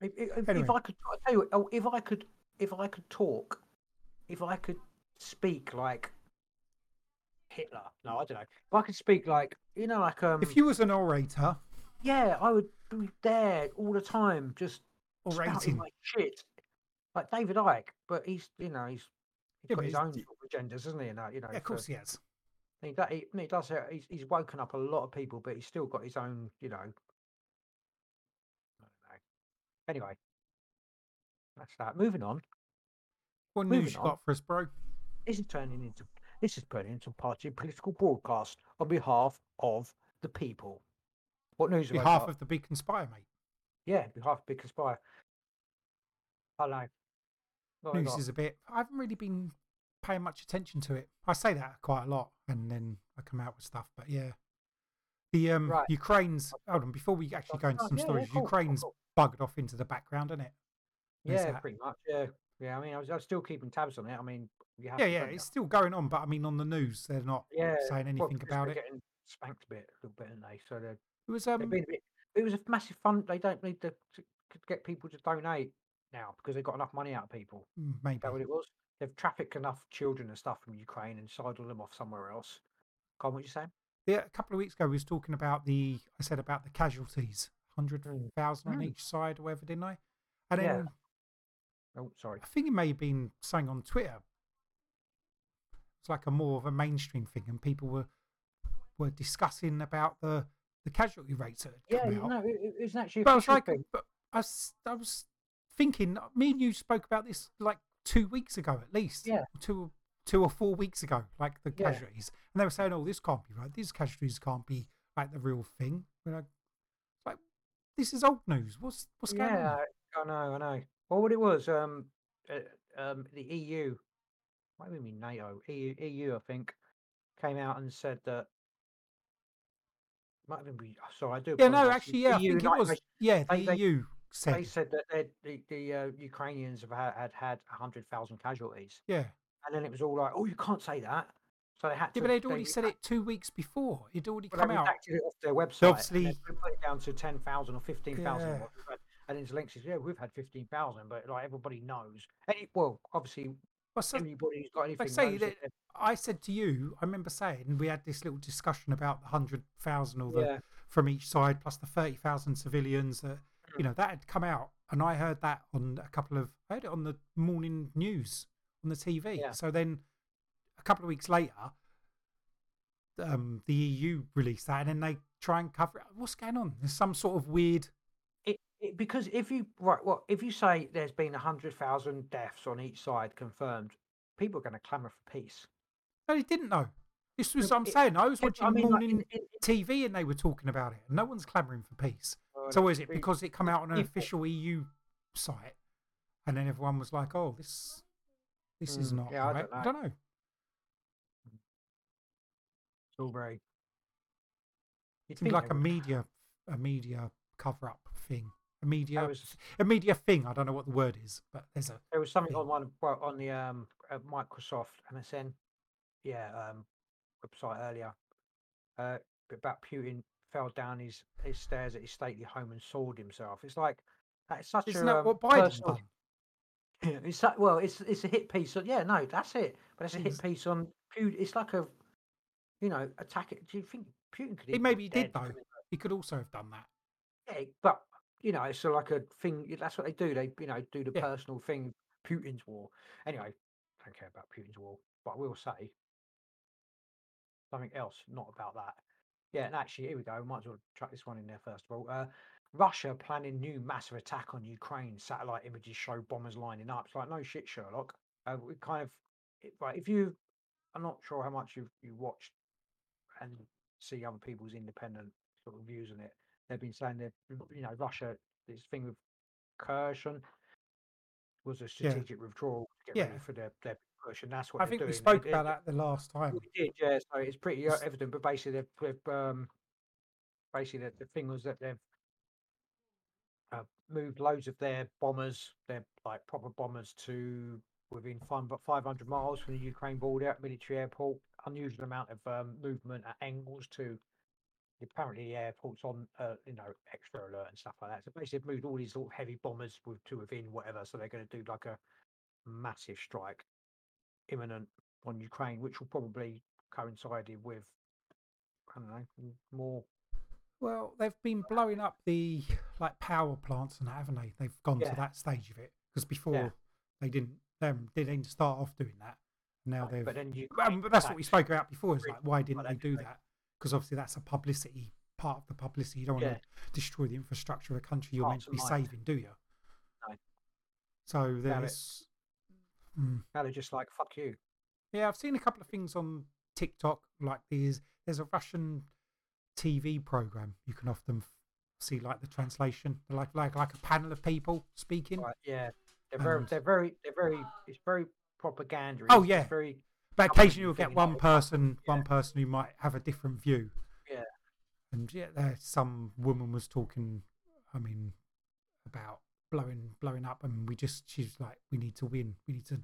If, if, if I could, I tell you, what, oh, if I could, if I could talk, if I could speak like Hitler, no, I don't know. If I could speak like, you know, like um, If you was an orator, yeah, I would be there all the time, just orating, like shit, like David Icke. But he's, you know, he's he's Yeah, got his he's own sort of agendas, isn't he? And that, you know, yeah, of for- course he has. he, he, he does. He's, he's woken up a lot of people, but he's still got his own, you know. I don't know. Anyway, that's that. Moving on. What moving news you on. got for us, bro? This is turning into this is turning into party political broadcast on behalf of the people. What news? I Behalf of the big conspire, mate. yeah, behalf of Big Conspire. Hello. What News is a bit. I haven't really been paying much attention to it. I say that quite a lot, and then I come out with stuff. But yeah, the um Right. Ukraine's. Hold on, before we actually go into Oh, some yeah, yeah, stories, cool, cool, Ukraine's cool. Buggered off into the background, isn't it? There's Yeah, that. pretty much. Yeah, yeah. I mean, I was, I was still keeping tabs on it. I mean, you have Yeah, yeah, it's still going on, but I mean, on the news, they're not yeah. saying anything because about they're it. Getting spanked a bit, a little bit, aren't they? So they're, It was um, a bit. It was a massive fund. They don't need to, to, get people to donate now because they've got enough money out of people. mm, maybe. that what it was? They've trafficked enough children and stuff from Ukraine and sidled them off somewhere else. Con, what you saying? Yeah, a couple of weeks ago, we was talking about the. I said about the casualties hundred Mm. on Mm. each side or whatever, didn't I? And Yeah. then Oh, sorry. I think it may have been saying on Twitter. It's like a more of a mainstream thing, and people were were discussing about the the casualty rates that Yeah, out. know, it, it's actually But I was like, thing. but I was, I was thinking, me and you spoke about this like two weeks ago at least. Yeah. Two, two or four weeks ago, like the Yeah. casualties. And they were saying, oh, this can't be right. These casualties can't be like the real thing. It's like, this is old news. What's what's going yeah, on? I know, I know. Well, what it was, um, uh, um, the EU, what do we mean NATO? EU, EU, I think, came out and said that. Might have been. Sorry, I do. Yeah, no, actually, yeah, I think it was. Yeah, the they- they- EU They said. said that the the uh, Ukrainians have had had, had hundred thousand casualties, Yeah. and then it was all like, "Oh, you can't say that." So they had to. Yeah, but they'd they already said it two weeks before. It'd already Well, come out. it their website. obviously- and put it down to ten thousand or fifteen thousand. Yeah. And then Zelensky says, "Yeah, we've had fifteen thousand, but like everybody knows." Any, well, obviously, Well, so- anybody who's got anything say that- I said to you, I remember saying we had this little discussion about the hundred thousand or the Yeah. from each side plus the thirty thousand civilians that Mm. you know that had come out, and I heard that on a couple of I heard it on the morning news on the TV. Yeah. So then a couple of weeks later, um, the EU released that, and then they try and cover it. What's going on? There's some sort of weird. It, it, because if you right, well, if you say there's been hundred thousand deaths on each side confirmed, people are going to clamour for peace. No, they didn't know. This was what I'm it- saying. I was watching I mean, like, morning in- in- TV and they were talking about it. No one's clamouring for peace. Well, So is it because it come out on an official EU site, and then everyone was like, "Oh, this, this is Mm, not yeah, I don't I don't know. It's all very. It seems like a media, a media cover up thing, a media, was- a media thing. I don't know what the word is, but there's a There was something thing. on one well, on the um uh, Microsoft MSN, yeah, um, website earlier, uh, about Putin fell down his his stairs at his stately home and sawed himself. It's like that's such Isn't a that um, what Biden's personal- done? It's su- well, it's it's a hit piece. On, yeah, no, that's it. But it's a hit piece on Putin. It's like a, you know, attack. it. Do you think Putin could? He maybe did though. He could also have done that. Yeah, but you know, it's sort like a thing. That's what they do. They you know do the Yeah. personal thing. Putin's war. Anyway, don't care about Putin's war, but I will say something else, not about that. Yeah, and actually, here we go. Might as well chuck this one in there first of all. Uh, Russia planning new massive attack on Ukraine. Satellite images show bombers lining up. It's like no shit, Sherlock. Uh, we kind of it- right. If you, I'm not sure how much you've you watched and see other people's independent sort of views on it. They've been saying that you know Russia this thing with Kherson was a strategic withdrawal to get Yeah. ready for their, their push, and that's what I think we spoke It- about it- that the last time. we did, yeah. So it's pretty uh, S- evident, but basically, they've, they've um, basically the, the thing was that they've uh, moved loads of their bombers, their like proper bombers, to within five, 500 miles from the Ukraine border, military airport. Unusual amount of um, movement at angles to apparently the airport's on, uh, you know, extra alert and stuff like that. So basically, they've moved all these sort of heavy bombers with to within whatever. So they're going to do like a massive strike imminent on Ukraine, which will probably coincide with I don't know more. Well, they've been blowing up the like power plants and that, haven't they? They've gone Yeah. to that stage of it because before they didn't. Them they didn't start off doing that. Now Right, they've. but then Well, Ukraine but that's what we spoke about before. Is like, why didn't they do that? Because obviously that's a publicity part of the publicity. You don't want Yeah. to destroy the infrastructure of a country you're meant to be saving, do you? No. So there's. Mm. Now they're just like fuck you. Yeah, I've seen a couple of things on TikTok. Like these. there's a Russian TV program you can often see like the translation, like like like a panel of people speaking. Right, yeah, they're very, they're very, they're very. It's very propaganda. Oh, yeah. very But occasionally you'll get one like person, Yeah. one person who might have a different view. Yeah. And yeah, there some woman was talking. I mean, about blowing blowing up, and we just she's like, we need to win. We need to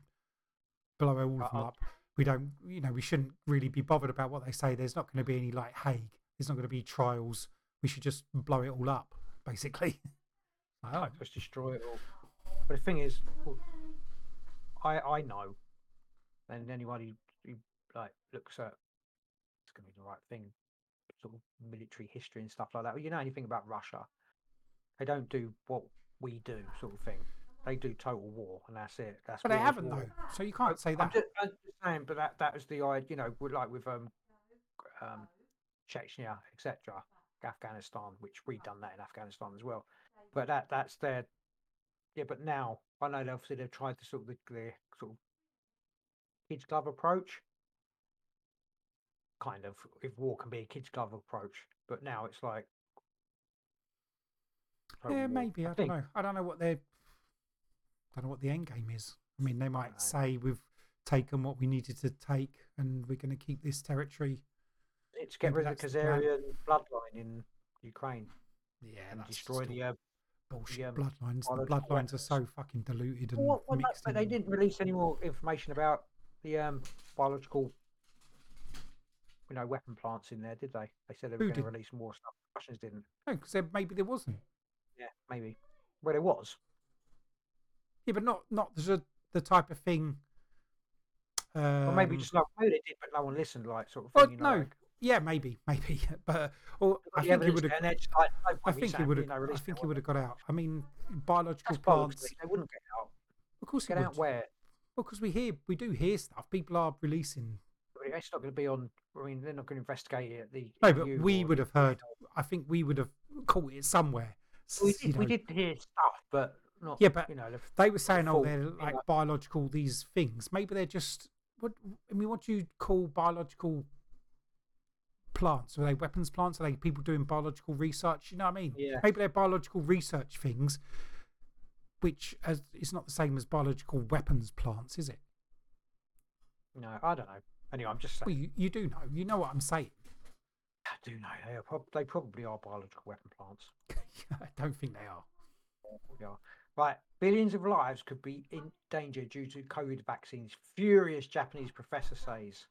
blow all of them up. We don't, you know, we shouldn't really be bothered about what they say. There's not going to be any like Hague. There's not going to be trials. We should just blow it all up, basically. Like, oh, like, just destroy it all. But the thing is, well, I I know, and anyone who like looks at it's going to be the right thing, sort of military history and stuff like that. Well, you know anything about Russia? They don't do what we do, sort of thing. They do total war, and that's it. That's But they haven't war. though, so you can't say I'm that. just, I'm just saying, but that that was the idea, you know, like with um, um, Chechnya, etc., Afghanistan, which we've done that in Afghanistan as well. But that that's their, yeah. But now I know they obviously they've tried to sort of the, the sort of kids glove approach, kind of if war can be a kids glove approach, but now it's like. Yeah, maybe. I, don't think- know. I don't know what their. don't know what the end game is. I mean, they might say we've taken what we needed to take, and we're going to keep this territory. It's get rid of the that's. Khazarian bloodline in Ukraine Yeah, and that's destroy the. Uh, bullshit um, bloodlines. The bloodlines are so fucking diluted and well, well, no, mixed but they didn't release any more information about the um, biological, you know, weapon plants in there, did they? They said they were going to release more stuff. Russians didn't. No, because maybe there wasn't. Yeah, maybe. Well, there was. Yeah, but not not the the type of thing. Um, Or maybe just maybe they did, but no one listened, like sort of Well, thing. you know, no, like, yeah, maybe, maybe, but or I think evidence would have. and they're just like, no I think saying, would have. I think it would have got out. I mean, biological That's plants. They wouldn't get out. Of course, Get would. out where? Well, because we hear we do hear stuff. People are releasing. It's not going to be on. I mean, they're not going to investigate it at the. No, but we would have heard. I think we would have caught it somewhere. We S- you did, we did hear stuff, but not. Yeah, but you know, the They were saying, oh, full, they're like know. biological. These things. Maybe they're just. What I mean, what do you call biological plants? Are they weapons plants? Are they people doing biological research? You know what I mean? Yeah. Maybe they're biological research things, which as, is not the same as biological weapons plants, is it? No, I don't know. Anyway, I'm just saying. Well, you, you do know. You know what I'm saying. I do know they are. Prob- they probably are biological weapon plants. I don't think they are. They are. Right, billions of lives could be in danger due to COVID vaccines. Furious Japanese professor says.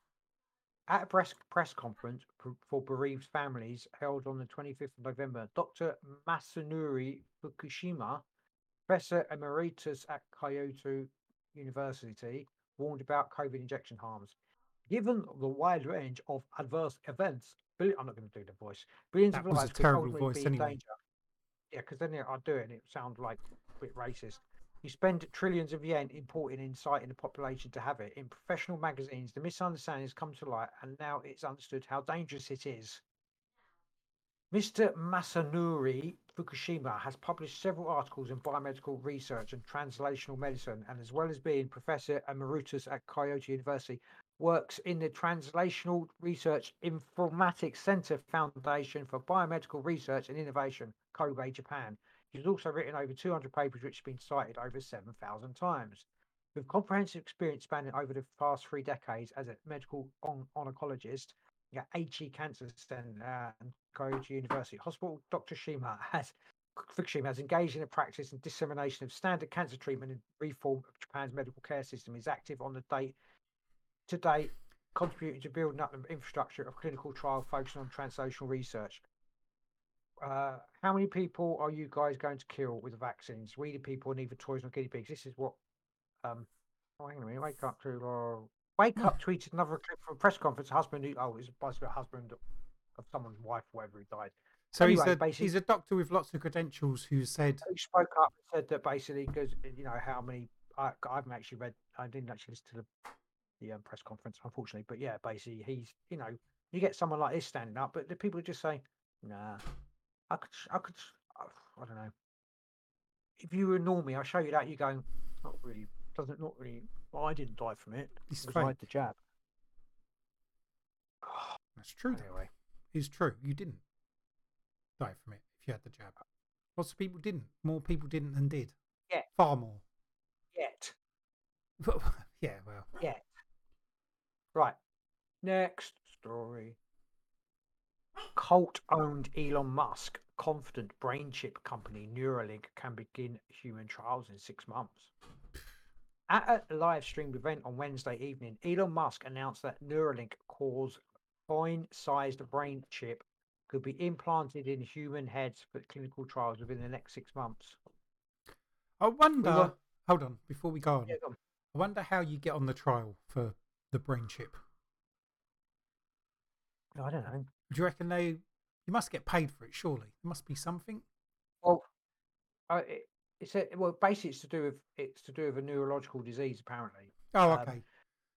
At a press press conference for bereaved families held on the 25th of November, Dr. Masanori Fukushima, professor emeritus at Kyoto University, warned about COVID injection harms. Given the wide range of adverse events, billi- I'm not going to do the voice. Billions That of lives could terrible ultimately voice be in anyway. danger. Yeah, because then yeah, I'd do it and it sounds like a bit racist. You spend trillions of yen importing and inciting the population to have it. In professional magazines, the misunderstanding has come to light, and now it's understood how dangerous it is. Mr. Masanori Fukushima has published several articles in biomedical research and translational medicine, and as well as being Professor Emeritus at Kyoto University, works in the Translational Research Informatics Center Foundation for Biomedical Research and Innovation, Kobe, Japan. He's also written over 200 papers which have been cited over 7,000 times. With comprehensive experience spanning over the past three decades as a medical on- oncologist at Aichi Cancer Center and Kyoto University Hospital, Dr. Shima has Fukushima has engaged in the practice and dissemination of standard cancer treatment and reform of Japan's medical care system. Is active on the date to date, contributing to building up the infrastructure of clinical trial focusing on translational research. Uh, how many people are you guys going to kill with the vaccines? We the people, neither toys nor guinea pigs. This is what. Um, oh, hang on a minute. Wake up to. Uh, wake up tweeted another clip from a press conference. Husband, who, oh, it's basically a husband of someone's wife, whatever he died. So Anyway, he's a basically- he's a doctor with lots of credentials who said Who spoke up and said that basically because you know how many I, I haven't actually read. I didn't actually listen to the the um, press conference, unfortunately. But yeah, basically he's you know you get someone like this standing up, but the people are just saying nah, I could I could I don't know. If you were normie, I'll show you that. You go, not really, doesn't not really. Well, I didn't die from it because I the jab. that's true. Anyway, It's true. You didn't die from it if you had the jab. Lots of people didn't. More people didn't than did. Yeah. Far more. yet. yeah. Well. Yeah. Right. Next story. Cult owned Elon Musk confident brain chip company Neuralink can begin human trials in six months. At a live streamed event on Wednesday evening, Elon Musk announced that Neuralink cause coin sized brain chip could be implanted in human heads for clinical trials within the next six months. I wonder. got- Hold on. Before we go on, Yeah, go on. I wonder how you get on the trial for the brain chip. I don't know. Do you reckon they? You must get paid for it, surely. There must be something. Well, Uh, it, it's a, well, basically, it's to do with it's to do with a neurological disease, apparently. Oh, Um, okay.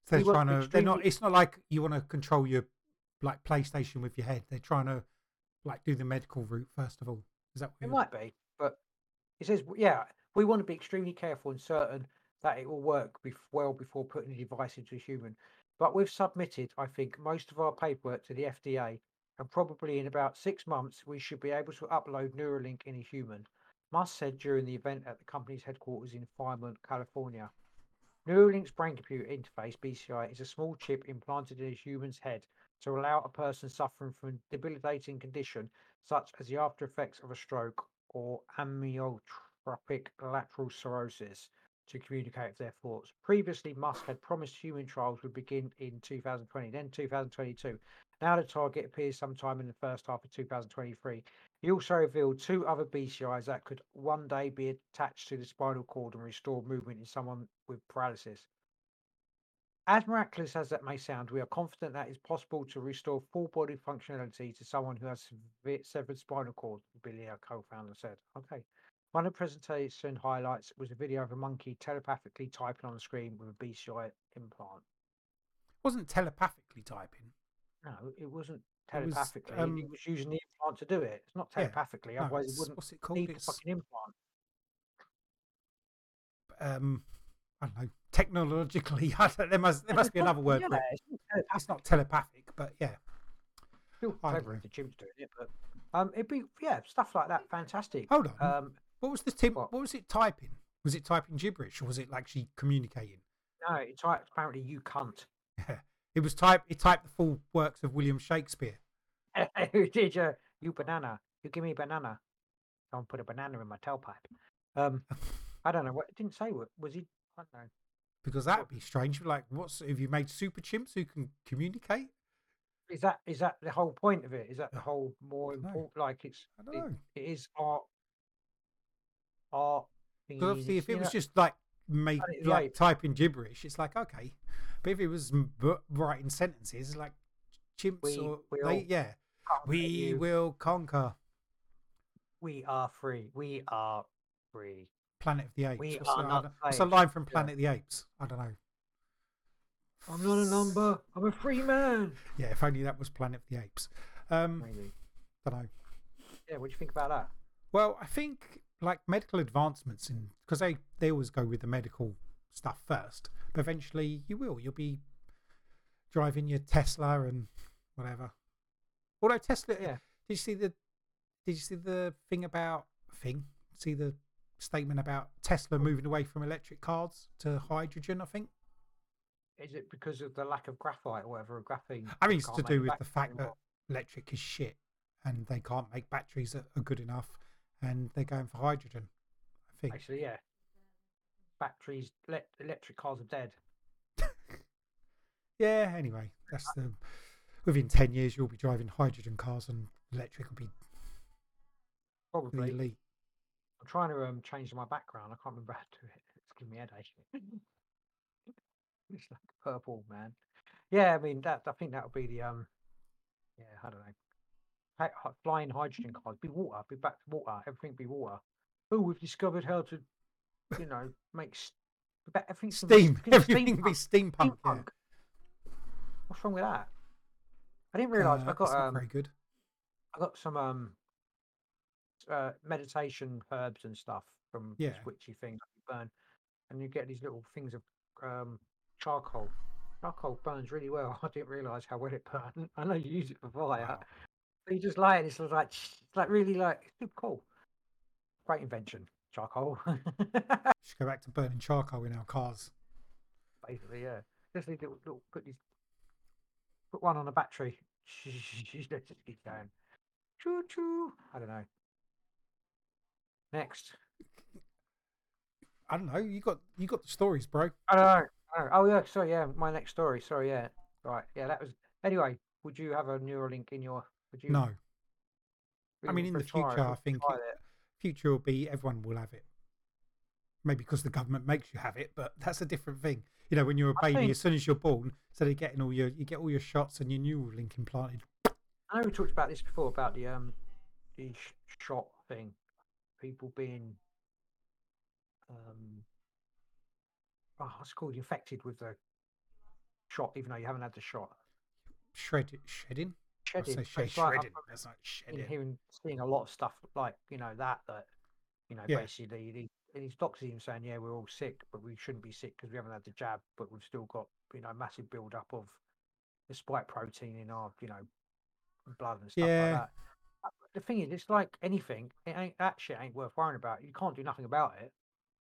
So they're trying to. They're not. It's not like you want to control your like PlayStation with your head. They're trying to like do the medical route first of all. Is that what It might be, but it says, yeah, we want to be extremely careful and certain that it will work bef- well before putting the device into a human. But we've submitted, I think, most of our paperwork to the FDA, and probably in about six months, we should be able to upload Neuralink in a human. Musk said during the event at the company's headquarters in Fremont, California. Neuralink's brain computer interface, BCI, is a small chip implanted in a human's head to allow a person suffering from a debilitating condition such as the after effects of a stroke or amyotrophic lateral sclerosis to communicate their thoughts. Previously, Musk had promised human trials would begin in 2020, then 2022. Now the target appears sometime in the first half of 2023. He also revealed two other BCIs that could one day be attached to the spinal cord and restore movement in someone with paralysis. As miraculous as that may sound, we are confident that it's possible to restore full body functionality to someone who has severe severed spinal cord, Billy, our co-founder, said. Okay. One of the presentation highlights was a video of a monkey telepathically typing on the screen with a BCI implant. It wasn't telepathically typing. No, it wasn't It was, telepathically. um, it was using the implant to do it. It's not Yeah, telepathically, No, otherwise it wouldn't what's it called? need the It's fucking implant. um, I don't know. Technologically, I don't, there must there must be another word. for Yeah, it. it's not telepathic. It's not telepathic, but yeah. Still I agree. if the chimps doing it, but um, it'd be yeah, stuff like that. Fantastic. Hold on. Um, what was the Tim? what? What? was it typing? Was it typing gibberish or was it actually communicating? no, it's right. Apparently, you cunt. Yeah. It was type. It typed the full works of William Shakespeare. Who did you? You banana. You give me a banana. Someone put a banana in my tailpipe. Um, I don't know what. It didn't say what was he. I don't know. Because that would be strange. Like, what's have you made super chimps who can communicate? Is that is that the whole point of it? Is that the whole more important? Like it's I don't it, it is art. Art. Because obviously, if it you was know- just like make Planet of the like Apes. typing gibberish, it's like okay. But if it was m- writing sentences like chimps We or will they, yeah, we you. will conquer We are free. We are free. Planet of the Apes. We What's are the- not don't- What's a line from Yeah. Planet of the Apes? I don't know. I'm not a number. I'm a free man. Yeah, if only that was Planet of the Apes. Um, Maybe. don't know. Yeah. What do you think about that? Well, I think like medical advancements, in because they they always go with the medical stuff first, but eventually you will. You'll be driving your Tesla and whatever. Although Tesla, Yeah. did you see the did you see the thing about thing? See the statement about Tesla moving away from electric cars to hydrogen? I think. Is it because of the lack of graphite or whatever? Graphene. I mean, it's to do with the fact that electric is shit, and they can't make batteries that are good enough, and they're going for hydrogen. I think. Actually, yeah. Batteries, le- electric cars are dead. Yeah. Anyway, that's the. Within ten years, you'll be driving hydrogen cars, and electric will be Probably. elite. I'm trying to um change my background. I can't remember how to do it. It's giving me a headache. it's like purple, man. Yeah, I mean that. I think that would be the um. Yeah, I don't know. Flying hydrogen cars. Be water. Be back to water. Everything be water. Oh, we've discovered how to, you know, make s- ba- everything's gonna be Steam. Everything be steampunk, steampunk. yeah. What's wrong with that? I didn't realise. Uh, I got um. very good. I got some um uh, meditation herbs and stuff from Yeah. this witchy thing that you burn, and you get these little things of um charcoal. Charcoal burns really well. I didn't realise how well it burned. I know you use it for fire. Wow. You just it. It's like it's like really like super cool. Great invention, charcoal. Should go back to burning charcoal in our cars. Basically, yeah. Just need little, little put these put one on a battery. just keep going. Choo choo. I don't know. Next. I don't know. You got you got the stories, bro. I don't know. I don't know. Oh yeah, sorry, yeah, my next story. Sorry, yeah. Right, yeah, that was. Anyway, would you have a Neuralink in your? Would you? No, I mean, in the future, I think it- it? future will be everyone will have it. Maybe because the government makes you have it, but that's a different thing. You know, when you're a I baby, think- as soon as you're born, instead they're getting all your you get all your shots and your Neuralink implanted. I know we talked about this before about the um the sh- shot thing, people being um, oh, what's called infected with the shot, even though you haven't had the shot. Shred, shedding. Shedding. say but shed, it's like, shredding. I'm- That's been shedding. hearing, seeing a lot of stuff like you know that that you know Yeah. basically the, these doctors even saying yeah we're all sick but we shouldn't be sick because we haven't had the jab but we've still got you know massive build up of the spike protein in our you know blood and stuff Yeah. like that. Uh, The thing is, it's like anything. It ain't that shit ain't worth worrying about. You can't do nothing about it.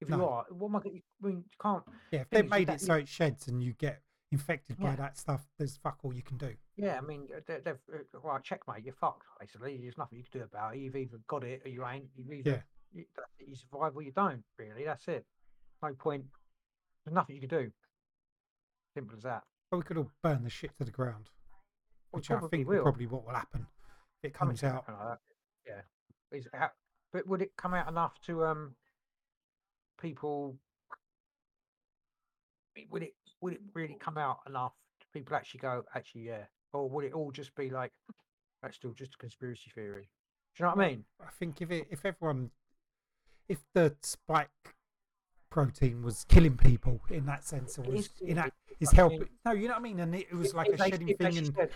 If you are, what am I? I mean, you can't. Yeah, if they made it so it sheds and you get infected by that stuff, there's fuck all you can do. Yeah, I mean, uh, they, they've uh, well, checkmate. You're fucked. Basically, there's nothing you can do about it. You've either got it or you ain't. You've either Yeah. you, you survive or you don't. Really, that's it. No point. There's nothing you can do. Simple as that. But we could all burn the shit to the ground, which I think will. probably what will happen if it comes out. like that. Yeah. Is it but would it come out enough to um people? Would it would it really come out enough to people actually go actually yeah, or would it all just be like that's still just a conspiracy theory? Do you know what I mean? I think if it, if everyone, if the spike protein was killing people in that sense, or was is in that, is helping. No, you know what I mean. And it, it was like a shedding thing, and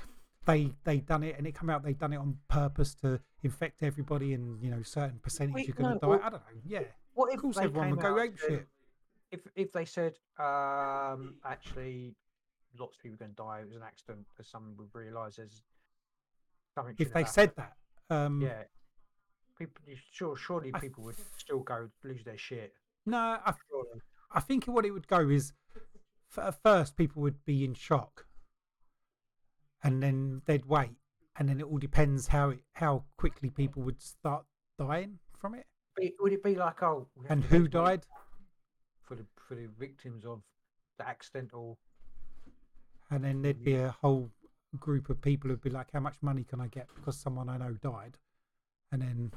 they they done it, and it come out they done it on purpose to infect everybody, and you know certain percentage Wait, you're going to no, die. well, I don't know. Yeah, What of if course everyone would go ape shit. If if they said um actually lots of people are going to die, it was an accident, there's someone would realise there's something. If they said that, um, yeah, people sure surely I people would still go lose their shit. no, I. I think what it would go is, at first people would be in shock, and then they'd wait, and then it all depends how it, how quickly people would start dying from it, Would it be like oh, and who died, for the victims of the accidental? and then there'd be a whole group of people who'd be like, "How much money can I get because someone I know died?" And then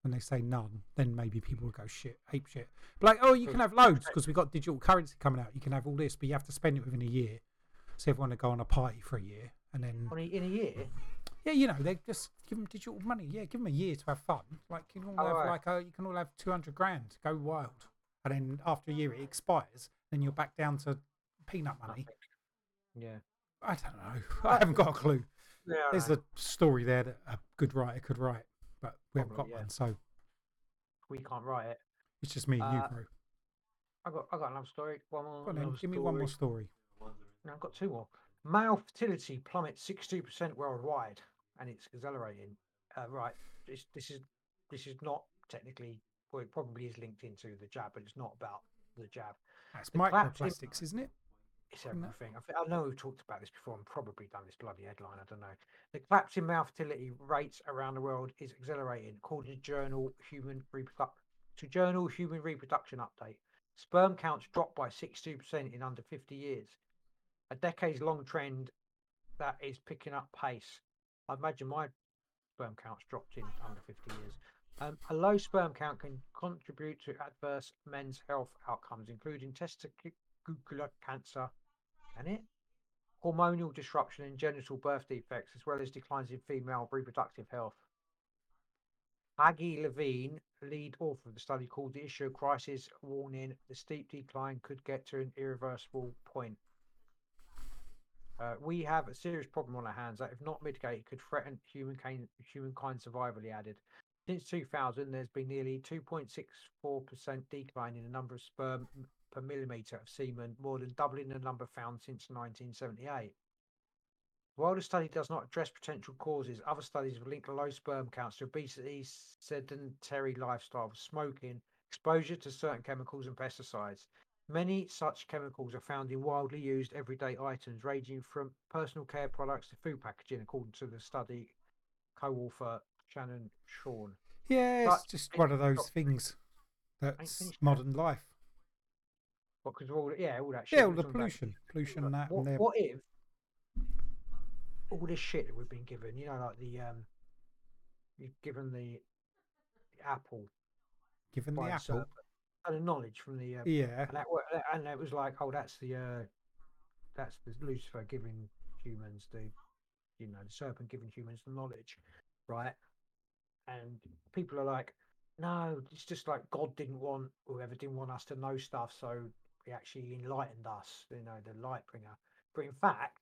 when they say none, then maybe people will go shit, ape shit. But like, oh, you can have loads because we've got digital currency coming out. You can have all this, but you have to spend it within a year. So everyone will go on a party for a year, and then On a, in a year, Yeah, you know, they just give them digital money. Yeah, give them a year to have fun. Like you can all Oh, have right. like uh, you can all have two hundred grand, go wild, and then after a year it expires. Then you're back down to peanut money. Yeah. I don't know. I haven't got a clue. Yeah. There's know. a story there that a good writer could write, but we haven't got yeah. one, so we can't write it. it's just me and you, Uh, bro. I got I got another story. One more. On then, give me one more story. story. No, I've got two more. Male fertility plummets 62% worldwide, and it's accelerating. Uh, right, this this is this is not technically. Well, it probably is linked into the jab, but it's not about the jab. That's the microplastics, isn't it? It's everything. I, I know we've talked about this before and probably done this bloody headline. I don't know. The collapse in male fertility rates around the world is accelerating, according to Journal Human Reproduction. To Journal Human Reproduction Update, sperm counts dropped by 62% in under 50 years. A decades-long trend that is picking up pace. I imagine my sperm counts dropped in under 50 years. Um, a low sperm count can contribute to adverse men's health outcomes, including testicular cancer, can it? Hormonal disruption and genital birth defects, as well as declines in female reproductive health. Aggie Levine, lead author of the study, called the issue a crisis, warning the steep decline could get to an irreversible point. Uh, we have a serious problem on our hands that, if not mitigated, could threaten humankind, humankind survival, he added. Since 2000, there's been nearly 2.64% decline in the number of sperm per millimetre of semen, more than doubling the number found since 1978. While the study does not address potential causes, other studies have linked low sperm counts to obesity, sedentary lifestyle, smoking, exposure to certain chemicals and pesticides. Many such chemicals are found in widely used everyday items, ranging from personal care products to food packaging, according to the study co-author Shanna Swan. Yeah, But it's just one of those things that's modern life. What? Because all yeah, all that shit. Yeah, all the talking about. pollution, pollution, and that, What, and what if all this shit that we've been given, you know, like the um, you've given the, the apple given the apple. and the knowledge from the uh, Yeah, and that and it was like, oh, that's the uh, that's the Lucifer giving humans the, you know, the serpent giving humans the knowledge, right? And people are like, no, it's just like God didn't want whoever didn't want us to know stuff, so he actually enlightened us. You know, the light bringer. But in fact,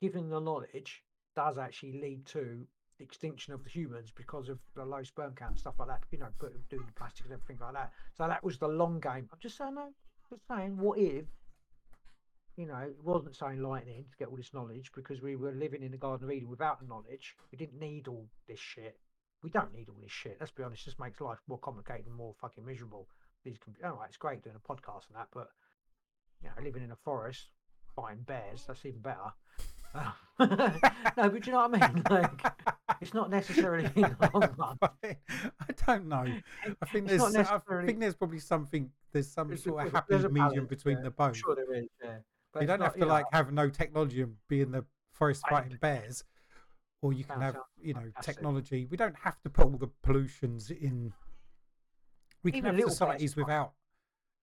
giving the knowledge does actually lead to the extinction of the humans because of the low sperm count and stuff like that. You know, put, doing the plastics and everything like that. So that was the long game. I'm just saying, no, just saying, what if? You know, it wasn't so enlightening to get all this knowledge because we were living in the Garden of Eden without the knowledge. We didn't need all this shit. We don't need all this shit. Let's be honest. Just makes life more complicated and more fucking miserable. These can be, all right, it's great doing a podcast and that, but you know, living in a forest, fighting bears, that's even better. No, but do you know what I mean? Like, it's not necessarily in the long run. I don't know. I think It's there's not I think there's probably something there's some There's a- sort of happy medium balance, between yeah. the I'm both. sure there is, yeah. But you don't not, have to you know, like have no technology and be in the forest I fighting bears, or you can have you know technology. We don't have to put all the pollutions in. We can Even have societies without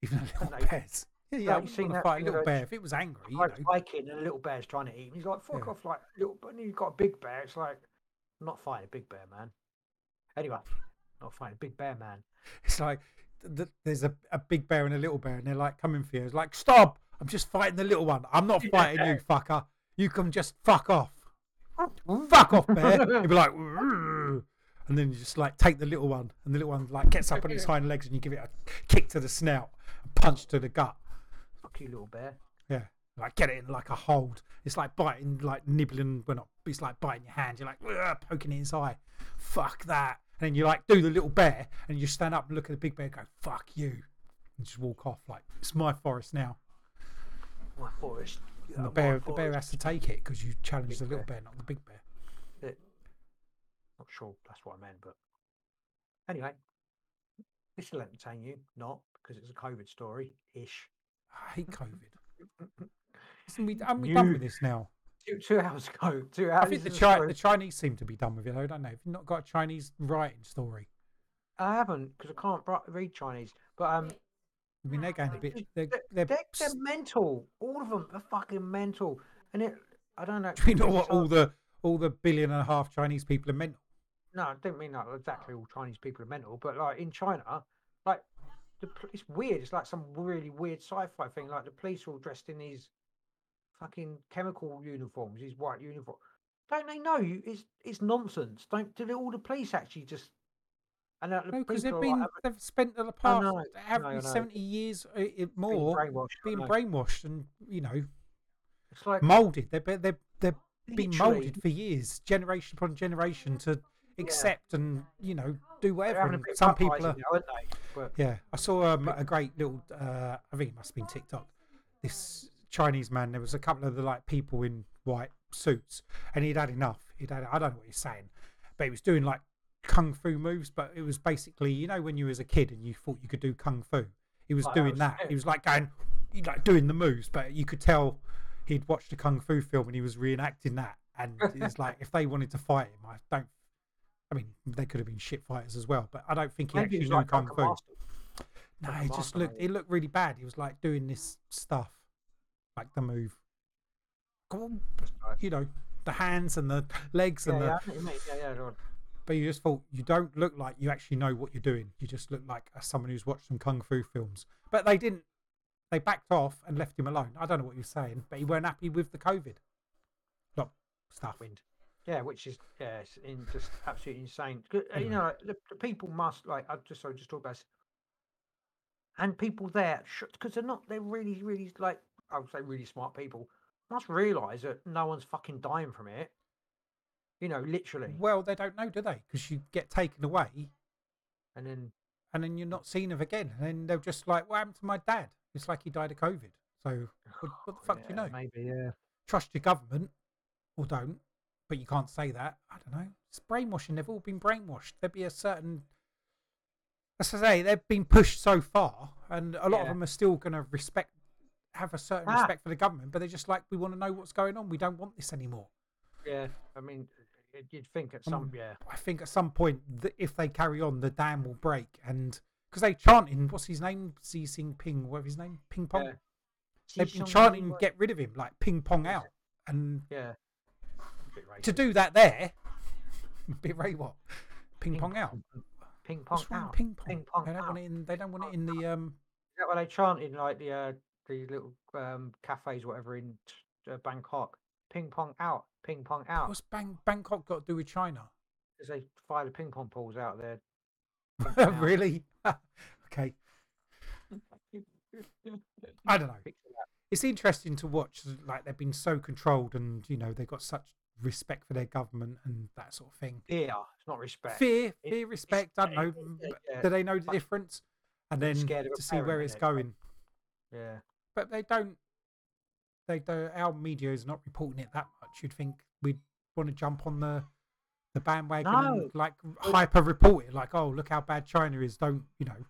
even a little bears. Yeah, yeah. Like, I you wouldn't seen that fight a little bear if it was angry. You know. hiking and a little bear's trying to eat him. He's like, fuck Yeah. off, like little. But you've got a big bear. It's like, I'm not fighting a big bear, man. Anyway, not fighting a big bear, man. It's like th- th- there's a, a big bear and a little bear, and they're like coming for you. It's like, stop! I'm just fighting the little one. I'm not fighting you, fucker. You can just fuck off. Fuck off, bear. You'd be like, "Rrrr." and then you just like take the little one, and the little one like gets up on its hind legs, and you give it a kick to the snout, a punch to the gut. Fuck you, little bear. Yeah, like get it in like a hold. It's like biting, like nibbling. Well, not. It's like biting your hand. You're like poking it inside. Fuck that. And then you like do the little bear, and you stand up and look at the big bear, and go fuck you, and just walk off. Like it's my forest now. My forest. And the bear, the bear has to take it because you challenged the little bear. bear, not the big bear. It- Not sure that's what I meant, but anyway, this will entertain you, not because it's a COVID story ish. I hate COVID. Isn't we, aren't we done with this now? Two, two hours ago, two hours. I think the, Chi- the Chinese seem to be done with it. Though, I don't know. Have you not got a Chinese writing story? I haven't because I can't read Chinese, but um, I mean, they're going a bit. They're- They're, they're, they're, mental. All of them are fucking mental. And it, I don't know. Do you know what? All the all the billion and a half Chinese people are mental. No, I don't mean that exactly. All Chinese people are mental, but like in China, like the, it's weird. It's like some really weird sci-fi thing. Like the police are all dressed in these fucking chemical uniforms, these white uniforms. Don't they know you? It's it's nonsense. Don't do all the police actually just? And uh, No, because they've been like, they've spent the past know, I know, I average know. seventy years uh, i- being more brainwashed. Being brainwashed and you know It's like molded. They've been- they've been molded for years, generation upon generation, to accept and you know do whatever. Some people are. now, they? But Yeah, I saw um, a great little. Uh, I think it must have been TikTok. This Chinese man. There was a couple of the like people in white suits, and he'd had enough. He'd had. I don't know what he's saying, but he was doing like kung fu moves. But it was basically, you know, when you was a kid and you thought you could do kung fu. He was doing that. He was like going, he like doing the moves, but you could tell he'd watched a kung fu film and he was reenacting that. And it's like if they wanted to fight him, I don't. I mean, they could have been shit fighters as well, but I don't think he maybe actually knew like kung fu. Master. No, like it just looked move. it looked really bad. He was like doing this stuff, like the move. Go on, you know, the hands and the legs Yeah, and the. yeah, I know what you mean. yeah, yeah, on. But you just thought you don't look like you actually know what you're doing. You just look like a- someone who's watched some kung fu films. But they didn't. They backed off and left him alone. I don't know what you're saying, but he weren't happy with the COVID. Not stuff. wind. Yeah, which is yeah, it's in just absolutely insane. uh, You know, the, the people must like. I just sorry, just talk about this. And people there, because they're not, they're really, really like I would say, really smart people. Must realise that no one's fucking dying from it. You know, literally. Well, they don't know, do they? Because you get taken away And then and then you're not seen of again. And then they're just like, what happened to my dad? It's like he died of COVID. So what, what the fuck do you know? Maybe yeah. Trust your government or don't, but you can't say that. I don't know. It's brainwashing. They've all been brainwashed. There'd be a certain. As I say, they've been pushed so far, and a lot of them are still going to respect, have a certain Ah. respect for the government, but they're just like, we want to know what's going on. We don't want this anymore. Yeah, I mean, you'd think at some Um, yeah. I think at some point, that if they carry on, the dam will break. And because they chanting, what's his name? Xi Jinping, whatever his name, Ping Pong. yeah. They've been chanting, get rid of him, like ping pong out. And Yeah. To do that there, bit Ray what? Ping Ping pong out. Ping pong out. ping pong? Ping pong they don't want out. it in. They don't want it in the um. Is that what they chant in like the uh, the little um, cafes, whatever in uh, Bangkok? Ping pong out, ping pong out. What's Bang, Bangkok got to do with China? Because they fire the ping pong balls out there. ping pong out. really? okay. I don't know. It's interesting to watch. Like they've been so controlled, and you know they've got such respect for their government and that sort of thing. Fear, it's not respect. Fear, It- fear, respect. I don't know. yeah, mm, yeah. Do they know the difference? And then scared to see where it's going. Yeah. But they don't. They do. Our media is not reporting it that much. You'd think we'd want to jump on the the bandwagon No. and like hyper report it, like, oh, look how bad China is. Don't you know?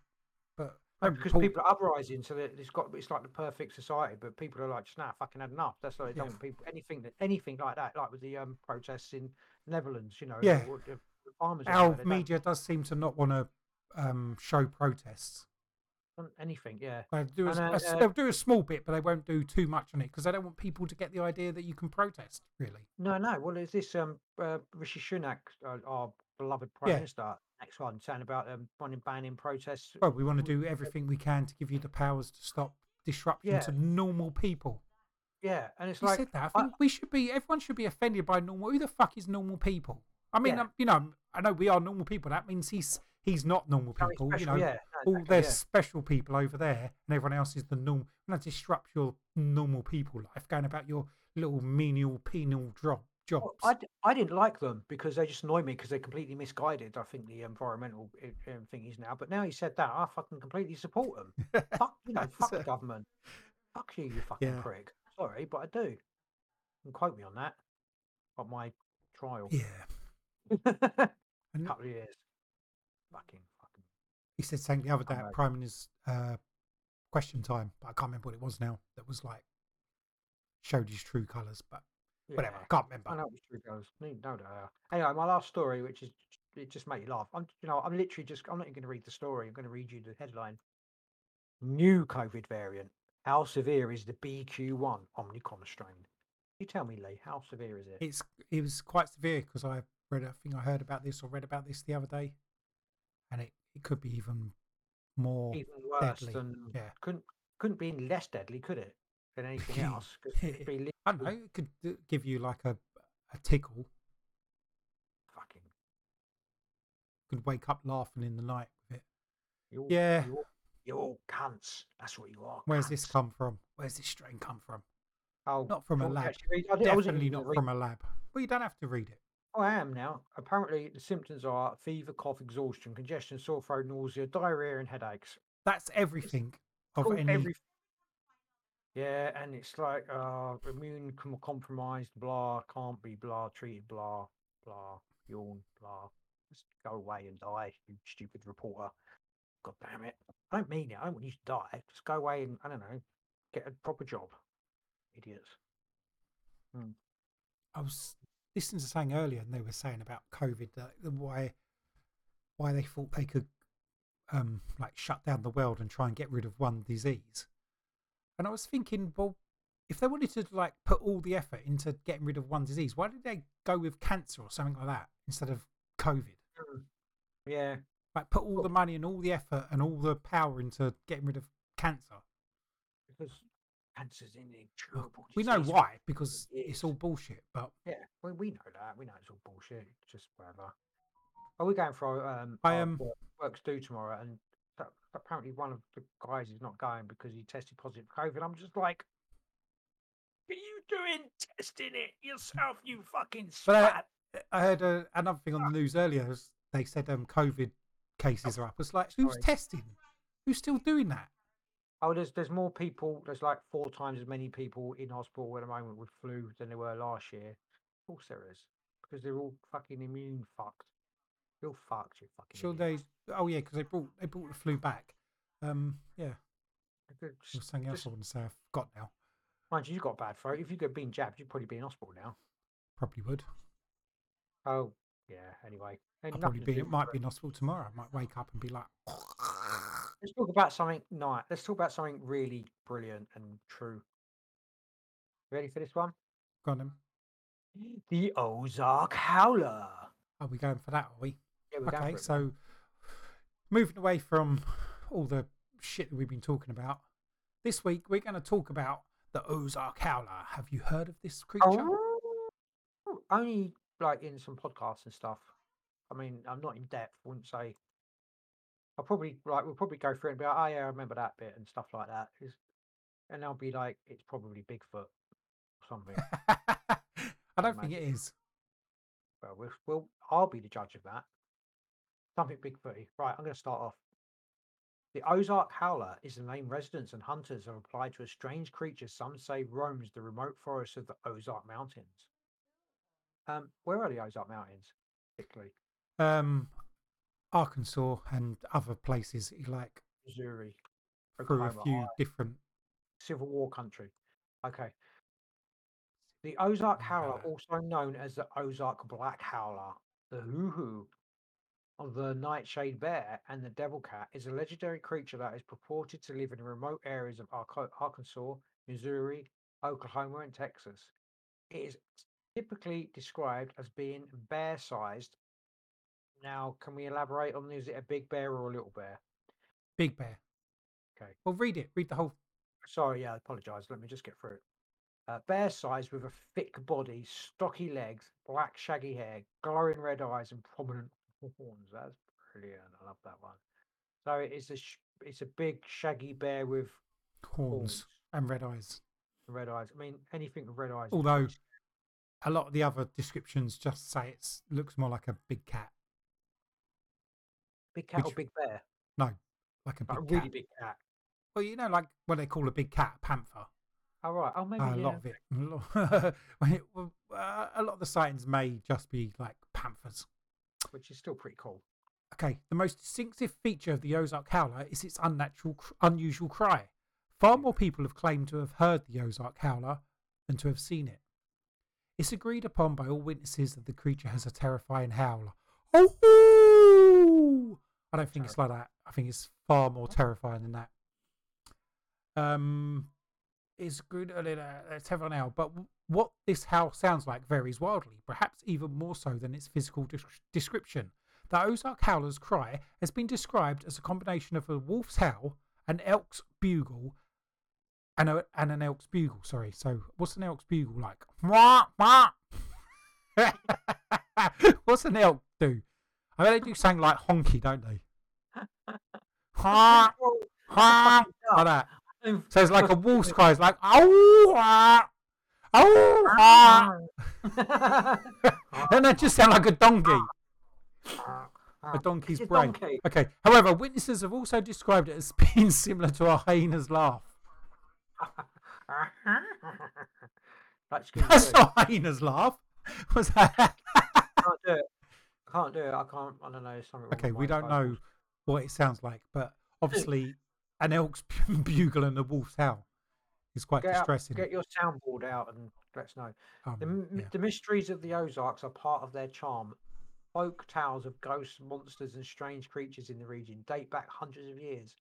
But Because report- people are uprising, so that it's got it's like the perfect society. But people are like, just nah, fucking had enough. That's they Yeah. don't people anything that anything like that, like with the um protests in Netherlands, you know. Yeah. or the, the farmers. our media does seem to not want to um, show protests. Anything, yeah. They do a, And, a uh, s- uh, they'll do a small bit, but they won't do too much on it because they don't want people to get the idea that you can protest. Really, No, no. Well, is this um uh, Rishi Sunak, uh, our beloved prime Yeah. minister, next one, saying about um wanting banning protests? well, we want to do everything we can to give you the powers to stop disruption Yeah. to normal people. Yeah, and it's He like said that. I- I we should be. Everyone should be offended by normal. Who the fuck is normal people? I mean, Yeah. um, you know, I know we are normal people. That means he's he's not normal people. You know, yeah, all exactly, there's yeah. special people over there, and everyone else is the normal. Not disrupt your normal people life, going about your little menial penal job jobs. Well, I, I didn't like them because they just annoy me because they're completely misguided. I think the environmental um, thing is now, but now he said that, I fucking completely support them. fuck you know, fuck the government. Fuck you, you fucking Yeah. prick. Sorry, but I do. You can quote me on that. On my trial. yeah, and couple of years. Fucking. He said something the other day at. Prime Minister's uh, question time, but I can't remember what it was now. That was like showed his true colours, but whatever. I can't remember. I know it's true goes. No, no. Anyway, my last story, which is it just made you laugh. I'm, you know, I'm literally just. I'm not even going to read the story. I'm going to read you the headline. New COVID variant. How severe is the BQ1 Omicron strain? You tell me, Lee. How severe is it? It's it was quite severe because I read. I think I heard about this or read about this the other day, it, could be even more. Even worse deadly, than yeah. couldn't couldn't be any less deadly, could it? Than anything else? be I don't know. It could give you like a a tickle. Fucking. Could wake up laughing in the night with it. You're, Yeah. You're, you're all cunts. That's what you are. Where's this come from? Where's this strain come from? Oh, Not from a do you want me to lab. actually read- I di- I wasn't Definitely not from a lab. Well, you don't have to read it. Oh, I am now. Apparently, the symptoms are fever, cough, exhaustion, congestion, sore throat, nausea, diarrhea, and headaches. That's everything of any. every- Yeah, and it's like uh, immune com- compromised, blah, can't be, blah, treated, blah, blah, yawn, blah. Just go away and die, you stupid reporter. God damn it. I don't mean it. I don't want you to die. Just go away and, I don't know, get a proper job. Idiots. I was listening to something earlier, and they were saying about COVID that the- why why they thought they could um like shut down the world and try and get rid of one disease. And I was thinking, well, if they wanted to like put all the effort into getting rid of one disease, why did they go with cancer or something like that instead of COVID? Mm. Yeah. Like put all the money and all the effort and all the power into getting rid of cancer. Because cancer's an incurable We know why because It it's all bullshit. But Yeah, we, we know that. We know it's all bullshit. It's just whatever. Are we going for um? I am- work, works due tomorrow, and that, apparently one of the guys is not going because he tested positive for COVID. I'm just like, are you doing testing it yourself? You fucking But I- I heard uh, another thing on the news earlier. They said um, COVID cases are up. It's like, who's sorry. testing? Who's still doing that? Oh, there's there's more people. There's like four times as many people in hospital at the moment with flu than there were last year. Of course there is, because they're all fucking immune fucked. You're fucked. You fucking. Sure, idiots. they. Oh yeah, because they brought they brought the flu back. Um, yeah, just- was something else just- I want to say. I forgot now. Mind you, you've got bad throat. If you get been jabbed, you'd probably be in hospital now. Probably would. Oh, yeah. Anyway, I'll probably be. It might be in hospital tomorrow. I might wake up and be like, Let's talk about something nice. Let's talk about something really brilliant and true. Ready for this one? Got him. The Ozark Howler. Are we going for that? Are we? Yeah, we're going Okay, so moving away from all the shit that we've been talking about, this week we're going to talk about the Ozark Howler. Have you heard of this creature? Oh, only like in some podcasts and stuff. I mean, I'm not in depth. Wouldn't say. I'll probably like we'll probably go through it and be like, oh yeah, I remember that bit and stuff like that. It's- and I'll be like, it's probably Bigfoot or something. I don't think it is. well, we'll, we'll, I'll be the judge of that. Something Bigfooty. Right, I'm going to start off. The Ozark Howler is the name residents and hunters have applied to a strange creature some say roams the remote forests of the Ozark Mountains. Um, where are the Ozark Mountains, particularly? Um, Arkansas and other places like Missouri, through a few different. Civil War country. Okay. The Ozark Howler, also known as the Ozark Black Howler, the Hoo Hoo, of the Nightshade Bear, and the Devil Cat, is a legendary creature that is purported to live in remote areas of Arkansas, Missouri, Oklahoma, and Texas. It is typically described as being bear sized. Now, can we elaborate on is it a big bear or a little bear? Big Bear. Okay. Well, read it. Read the whole. Sorry, yeah, I apologise. Let me just get through it. Uh, bear size with a thick body, stocky legs, black shaggy hair, glowing red eyes, and prominent horns. That's brilliant. I love that one. So it's a sh- it's a big shaggy bear with Horns horns and red eyes. red eyes. I mean, anything with red eyes. Although a lot of the other descriptions just say it looks more like a big cat. Big cat or big bear, No, like a big like a cat. really big cat. Well, you know, like what they call a big cat, a panther. Oh right. Oh maybe Uh, a yeah. lot of it. a lot- when it- uh, a lot of the sightings may just be like panthers. which is still pretty cool. Okay, the most distinctive feature of the Ozark Howler is its unnatural, unusual cry. Far more people have claimed to have heard the Ozark Howler than to have seen it. It's agreed upon by all witnesses that the creature has a terrifying howl. Oh! I don't think it's like that. I think it's far more terrifying than that. Um, it's good. Uh, let's have an hour. But what this howl sounds like varies wildly, perhaps even more so than its physical des- description. The Ozark Howler's cry has been described as a combination of a wolf's howl, an elk's bugle, and, a, and an elk's bugle. Sorry. So, what's an elk's bugle like? What's an elk do? I mean, they do something like honky, don't they? Ha, ha, like that. So it's like a wolf's cry. It's like, oh, ah, oh, ah. Doesn't that just sound like a donkey? A donkey's It's a brain. donkey. Okay. However, witnesses have also described it as being similar to a hyena's laugh. That's. That's not hyena's laugh. Was that? can't do it. I can't do it. I can't. I don't know. Something. okay, we don't know what it sounds like, but obviously, an elk's bugle and a wolf's howl is quite Get, out, distressing. get your soundboard out and let us know. Um, The, yeah. the mysteries of the Ozarks are part of their charm. Folk tales of ghosts, monsters, and strange creatures in the region date back hundreds of years.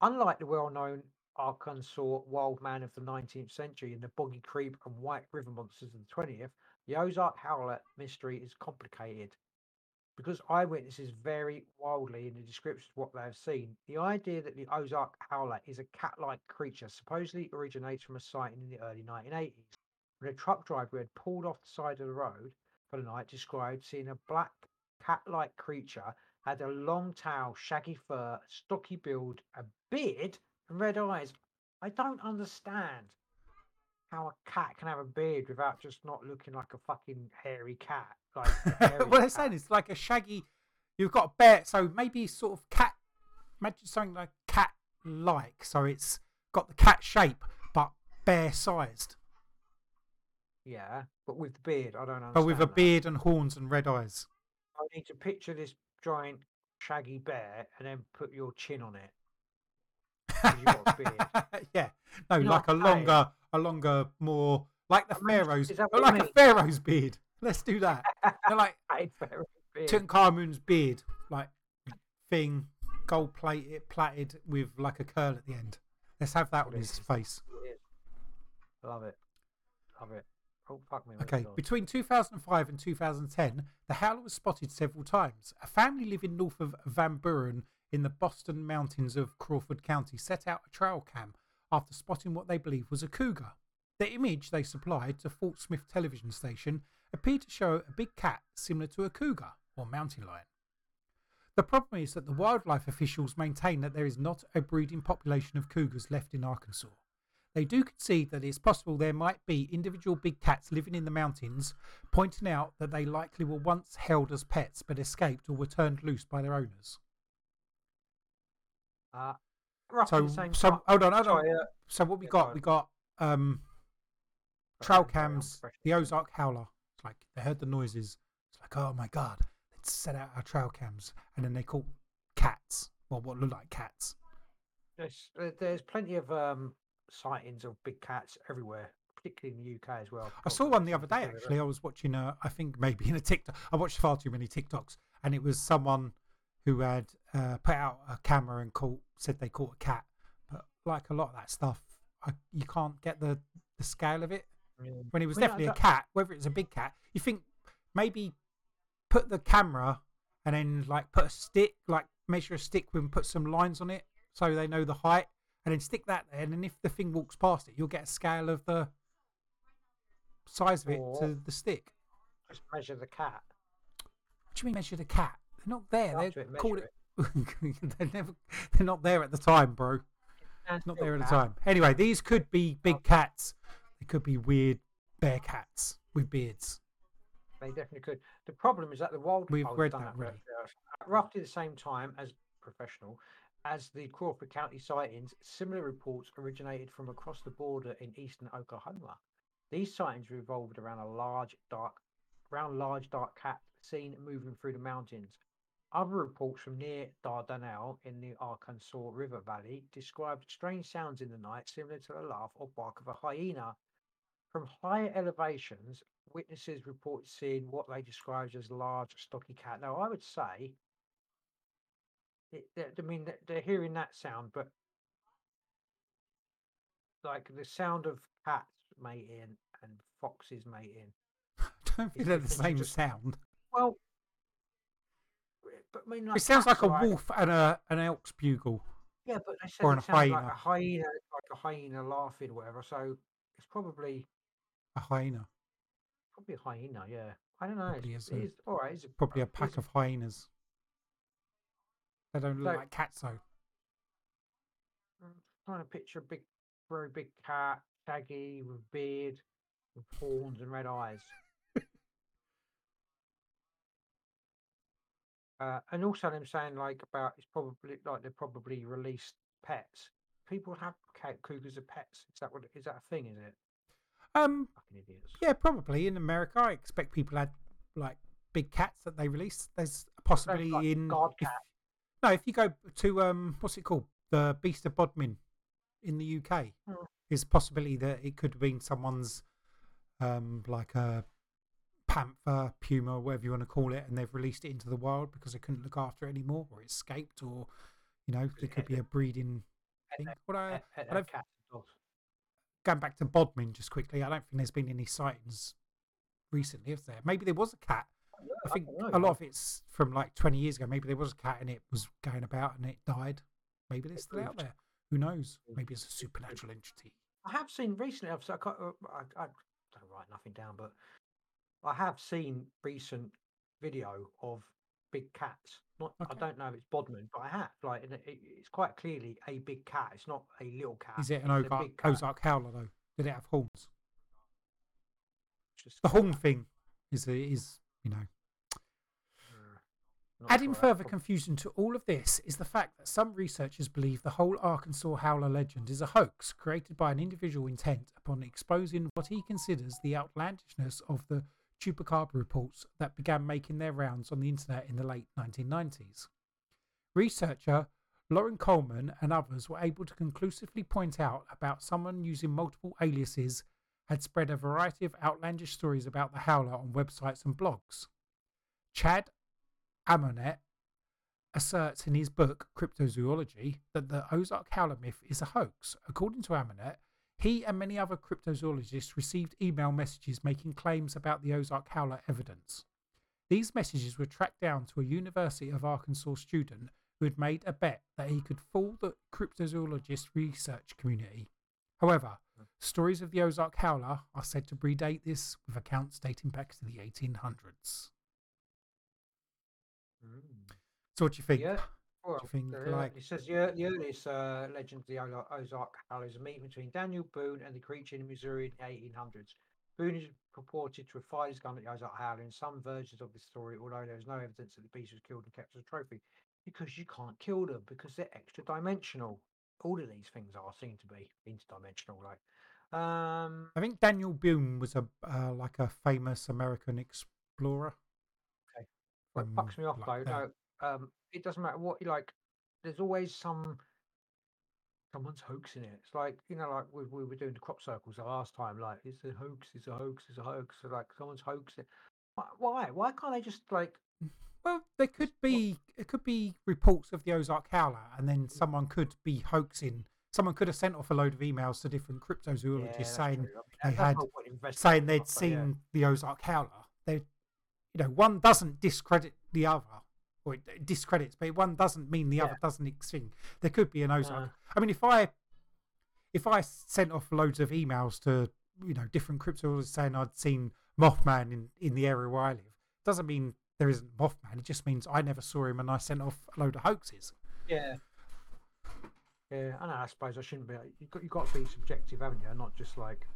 Unlike the well known Arkansas wild man of the 19th century and the Boggy Creek and White River monsters of the 20th, the Ozark Howler mystery is complicated. Because eyewitnesses vary wildly in the description of what they have seen, the idea that the Ozark Howler is a cat like creature supposedly originates from a sighting in the early 1980s when a truck driver had pulled off the side of the road for the night described seeing a black cat-like creature had a long tail shaggy fur stocky build a beard and red eyes. I don't understand how a cat can have a beard without just not looking like a fucking hairy cat like a what they're saying is like a shaggy. You've got a bear, so maybe sort of cat. Imagine something like cat-like, so it's got the cat shape but bear-sized, yeah but with the beard i don't understand but with a that. beard and horns and red eyes. i need to picture this giant shaggy bear and then put your chin on it 'Cause you've got a beard. yeah, no, You know like a what longer, a longer, more like the I pharaoh's, is that or like a pharaoh's beard. Let's do that. They're like I'd very beard. Tutankhamun's beard, like thing, gold plated, plaited with like a curl at the end. Let's have that on his face. Love it. Love it. Oh, fuck me. Okay, between 2005 and 2010, the howler was spotted several times. A family living north of Van Buren in the Boston mountains of Crawford County set out a trail cam after spotting what they believed was a cougar. The image they supplied to Fort Smith television station appeared to show a big cat similar to a cougar or mountain lion. The problem is that the wildlife officials maintain that there is not a breeding population of cougars left in Arkansas. They do concede that it's possible there might be individual big cats living in the mountains, pointing out that they likely were once held as pets but escaped or were turned loose by their owners. Uh, So, so time- hold on, hold on. Sorry, uh, So what we yeah, got? We got um, trail think carry on, cams, the Ozark Howler. Like they heard the noises. It's like, oh my god, let's set out our trail cams, and then they caught cats. Well, what look like cats. There's, uh, there's plenty of um, sightings of big cats everywhere, particularly in the UK as well. I saw one the other day something to do with actually. I was watching, uh, I think maybe in a TikTok. I watched far too many TikToks, and it was someone who had uh, put out a camera and caught, said they caught a cat. But like a lot of that stuff, I, you can't get the the scale of it. It. When it was I definitely a cat, whether it's a big cat, you think maybe put the camera and then like put a stick, like measure a stick and put some lines on it so they know the height, and then stick that there. And then if the thing walks past it, you'll get a scale of the size of it Or- to the stick. Just measure the cat. What do you mean measure the cat? They're not there. They're it, called measure it. they're never. They're not there at the time, bro. Not there at the time. Anyway, these could be big oh. cats. They could be weird bear cats with beards. They definitely could. The problem is that the wild We've read that yeah. At roughly the same time as professional as the Crawford County sightings, similar reports originated from across the border in eastern Oklahoma. These sightings revolved around a large dark around large dark cat seen moving through the mountains. Other reports from near Dardanelle in the Arkansas River Valley described strange sounds in the night similar to the laugh or bark of a hyena. From higher elevations, witnesses reported seeing what they described as large, stocky cat. Now, I would say, it, that- I mean, they're- they're hearing that sound, but like the sound of cats mating and foxes mating. I don't think they're the same just- sound. Well, but I mean, like It sounds like a like- wolf and a an elk's bugle. Yeah, but they said or it sounds like hyena. a hyena, like a hyena laughing, or whatever. So it's probably A hyena. probably a hyena. Yeah, I don't know. Probably It's, a- it's all right. It's a, Probably a it's pack of hyenas. They don't look So- like cats though. I'm trying to picture a big, very big cat, shaggy with beard, with horns and red eyes. uh, and also them saying like about it's probably like they probably released pets. People have cat cougars as pets. Is that what? Is that a thing? Is it? Um, Fucking idiots. yeah, probably in America. I expect people had like big cats that they release. There's possibly like in guard if- cat. no, if you go to um, what's it called, the Beast of Bodmin in the UK, Hmm. is possibility that it could have been someone's um like a panther, puma, whatever you want to call it, and they've released it into the wild because they couldn't look after it anymore, or it escaped, or you know, there could be a breeding thing. What I, I don't- cats and dogs. Going back to Bodmin just quickly, I don't think there's been any sightings recently, is there? Maybe there was a cat. I think a lot of it's from like 20 years ago. Maybe there was a cat and it was going about and it died. Maybe they're still out there. Who knows? Maybe it's a supernatural entity. I have seen recently. I've, I, can't, uh, I, I don't write nothing down, but I have seen recent video of big cats. Not, Okay. I don't know if it's Bodmin, but I have. Like, it, it- it's quite clearly a big cat. It's not a little cat. Is it an Ozark. Ozark Howler though? Did it have horns? Just- The horn thing is is you know uh, Adding further confusion to all of this is the fact that some researchers believe the whole Arkansas Howler legend is a hoax created by an individual intent upon exposing what he considers the outlandishness of the Chupacabra reports that began making their rounds on the internet in the late 1990s. Researcher Loren Coleman and others were able to conclusively point out about someone using multiple aliases had spread a variety of outlandish stories about the howler on websites and blogs. Chad Arment asserts in his book Cryptozoology that the Ozark Howler myth is a hoax. According to Amonet, he and many other cryptozoologists received email messages making claims about the Ozark Howler evidence. These messages were tracked down to a University of Arkansas student who had made a bet that he could fool the cryptozoologist research community. However, hmm. stories of the Ozark Howler are said to predate this, with accounts dating back to the 1800s. Hmm. So, what do you think? Yeah. Well, think, the- like- it says the, the earliest uh, legend of the Ozark Howler is a meeting between Daniel Boone and the creature in Missouri in the 1800s. Boone is purported to have fired his gun at the Ozark Howler in some versions of the story, although there is no evidence that the beast was killed and kept as a trophy. Because you can't kill them because they're extra dimensional. All of these things are seen to be interdimensional. Like, um, I think Daniel Boone was a uh, like a famous American explorer. What from, fucks me off like, though, no, um, it doesn't matter what you like. There's always some someone's hoaxing it. It's like you know, like we, we were doing the crop circles the last time. Like it's a hoax, it's a hoax, it's a hoax. So like someone's hoaxing. Why? Why, why can't they just like? Well, there could be it could be reports of the Ozark Howler, and then someone could be hoaxing. Someone could have sent off a load of emails to different cryptozoologists that's saying. I mean, they had- not what investigators saying they'd offer, yeah. seen the Ozark Howler. They, you know, one doesn't discredit the other, or it discredits, but one doesn't mean the other doesn't exist. There could be an Ozark. Uh. I mean, if I if I sent off loads of emails to you know different cryptozoologists saying I'd seen Mothman in in the area where I live, doesn't mean there isn't Mothman. It just means I never saw him and I sent off a load of hoaxes. Yeah. Yeah, I know. I suppose I shouldn't be. You got you got to be subjective, haven't you? Not just like.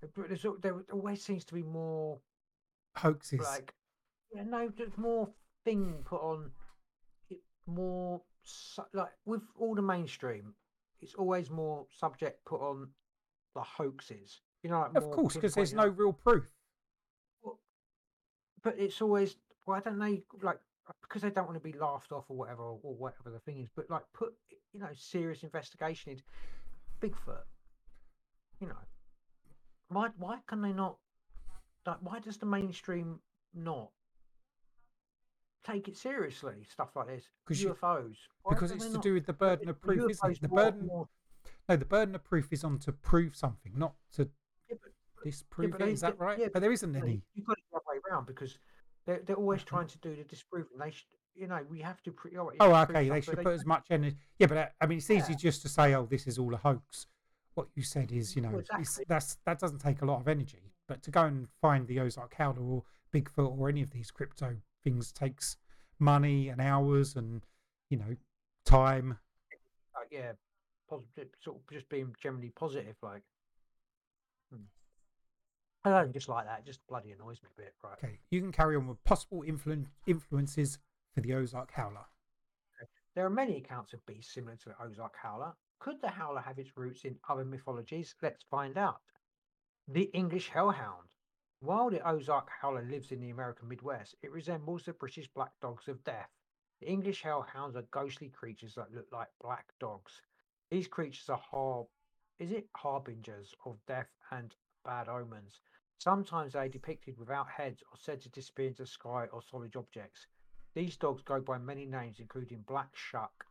But there's, there always seems to be more Hoaxes. like yeah no there's more thing put on it more su- like with all the mainstream it's always more subject put on the hoaxes. You know like of course, because there's no real proof. but it's always why don't they like because they don't want to be laughed off or whatever or, or whatever the thing is but like put you know serious investigation into bigfoot you know. Why why can they not like why does the mainstream not take it seriously stuff like this you- ufos Why Because it's to not? do with the burden of proof, isn't it? The burden, more- no, the burden of proof is on to prove something, not to Yeah, but- disprove but it. Is that right? yeah, but there isn't any. You've got it the other way around because they're, they're always trying to do the disproving. They should, you know, we have to. Pre- oh, Oh, okay. They should put as much energy. Yeah, but uh, I mean, it's easy Yeah. just to say, "Oh, this is all a hoax." What you said is, you know, Well, exactly. that's that doesn't take a lot of energy. But to go and find the Ozark Howler or Bigfoot or any of these crypto things takes money and hours and you know time. like, yeah, positive, sort of just being generally positive. Like, hmm. I don't just like that. It just bloody annoys me a bit. Right. Okay, you can carry on with possible influen- influences for the Ozark Howler. There are many accounts of beasts similar to the Ozark Howler. Could the howler have its roots in other mythologies? Let's find out. The English hellhound. While the Ozark Howler lives in the American Midwest, it resembles the British black dogs of death. The English hellhounds are ghostly creatures that look like black dogs. These creatures are har- is it harbingers of death and bad omens. Sometimes they are depicted without heads or said to disappear into sky or solid objects. These dogs go by many names, including Black Shuck,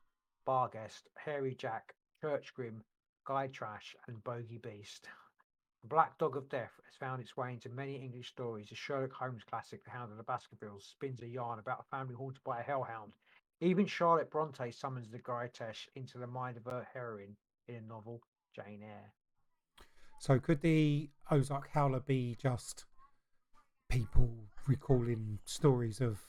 Barguest, Hairy Jack, Church Grim, Gytrash, and Bogey Beast. The Black Dog of Death has found its way into many English stories. The Sherlock Holmes classic, The Hound of the Baskervilles, spins a yarn about a family haunted by a hellhound. Even Charlotte Bronte summons the Guy into the mind of her heroine in a novel, Jane Eyre. So could the Ozark Howler be just people recalling stories of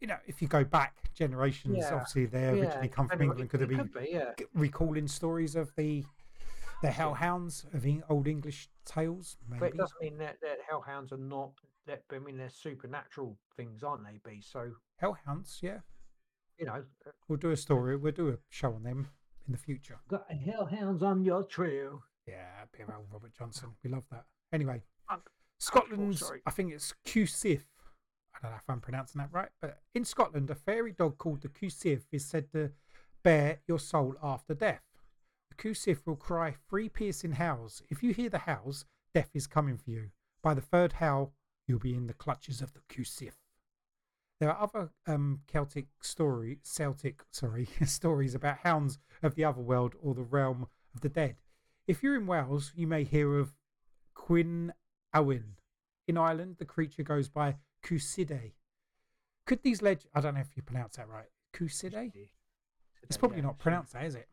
you know, if you go back generations, Yeah, obviously they originally come from England. Could it it be could be, yeah. recalling stories of the the hellhounds of Eng- old English tales? But it doesn't mean that, that hellhounds are not. That, I mean, they're supernatural things, aren't they? Be so Hellhounds, yeah. you know. uh, We'll do a story. We'll do a show on them in the future. Got hellhounds on your trail. Yeah, bit of old Robert Johnson. We love that. Anyway, Um, Scotland's, sorry. I think it's Cusif. I don't know if I'm pronouncing that right, but in Scotland, a fairy dog called the Cusif is said to bear your soul after death. The Cusif will cry three piercing howls. If you hear the howls, death is coming for you. By the third howl, you'll be in the clutches of the Cusif. There are other um, Celtic story, Celtic sorry, stories about hounds of the other world or the realm of the dead. If you're in Wales, you may hear of Quinn Owen. In Ireland, the creature goes by Cuside. Could these legends? I don't know if you pronounce that right. Kuside. It's probably not pronounced that, is it?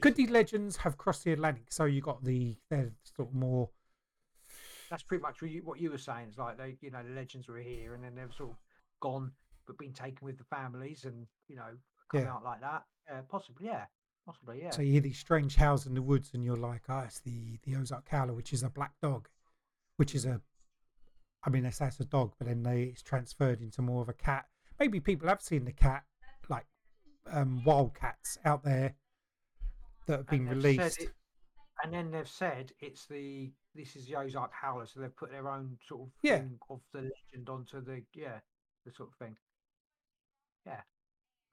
Could these legends have crossed the Atlantic? So you got the they're sort of more. That's pretty much what you, what you were saying. It's like they, you know, the legends were here and then they've sort of gone, but been taken with the families and you know come Yeah. out like that. Uh, possibly, yeah, possibly, yeah. So you hear these strange howls in the woods, and you're like, "Oh, it's the the Ozark Howler, which is a black dog, which is a, I mean, they say it's a dog, but then they it's transferred into more of a cat. Maybe people have seen the cat, like um, wild cats out there that have been released. it- and then they've said it's the this is the Ozark Howler, so they've put their own sort of Yeah. thing of the legend onto the yeah the sort of thing. Yeah,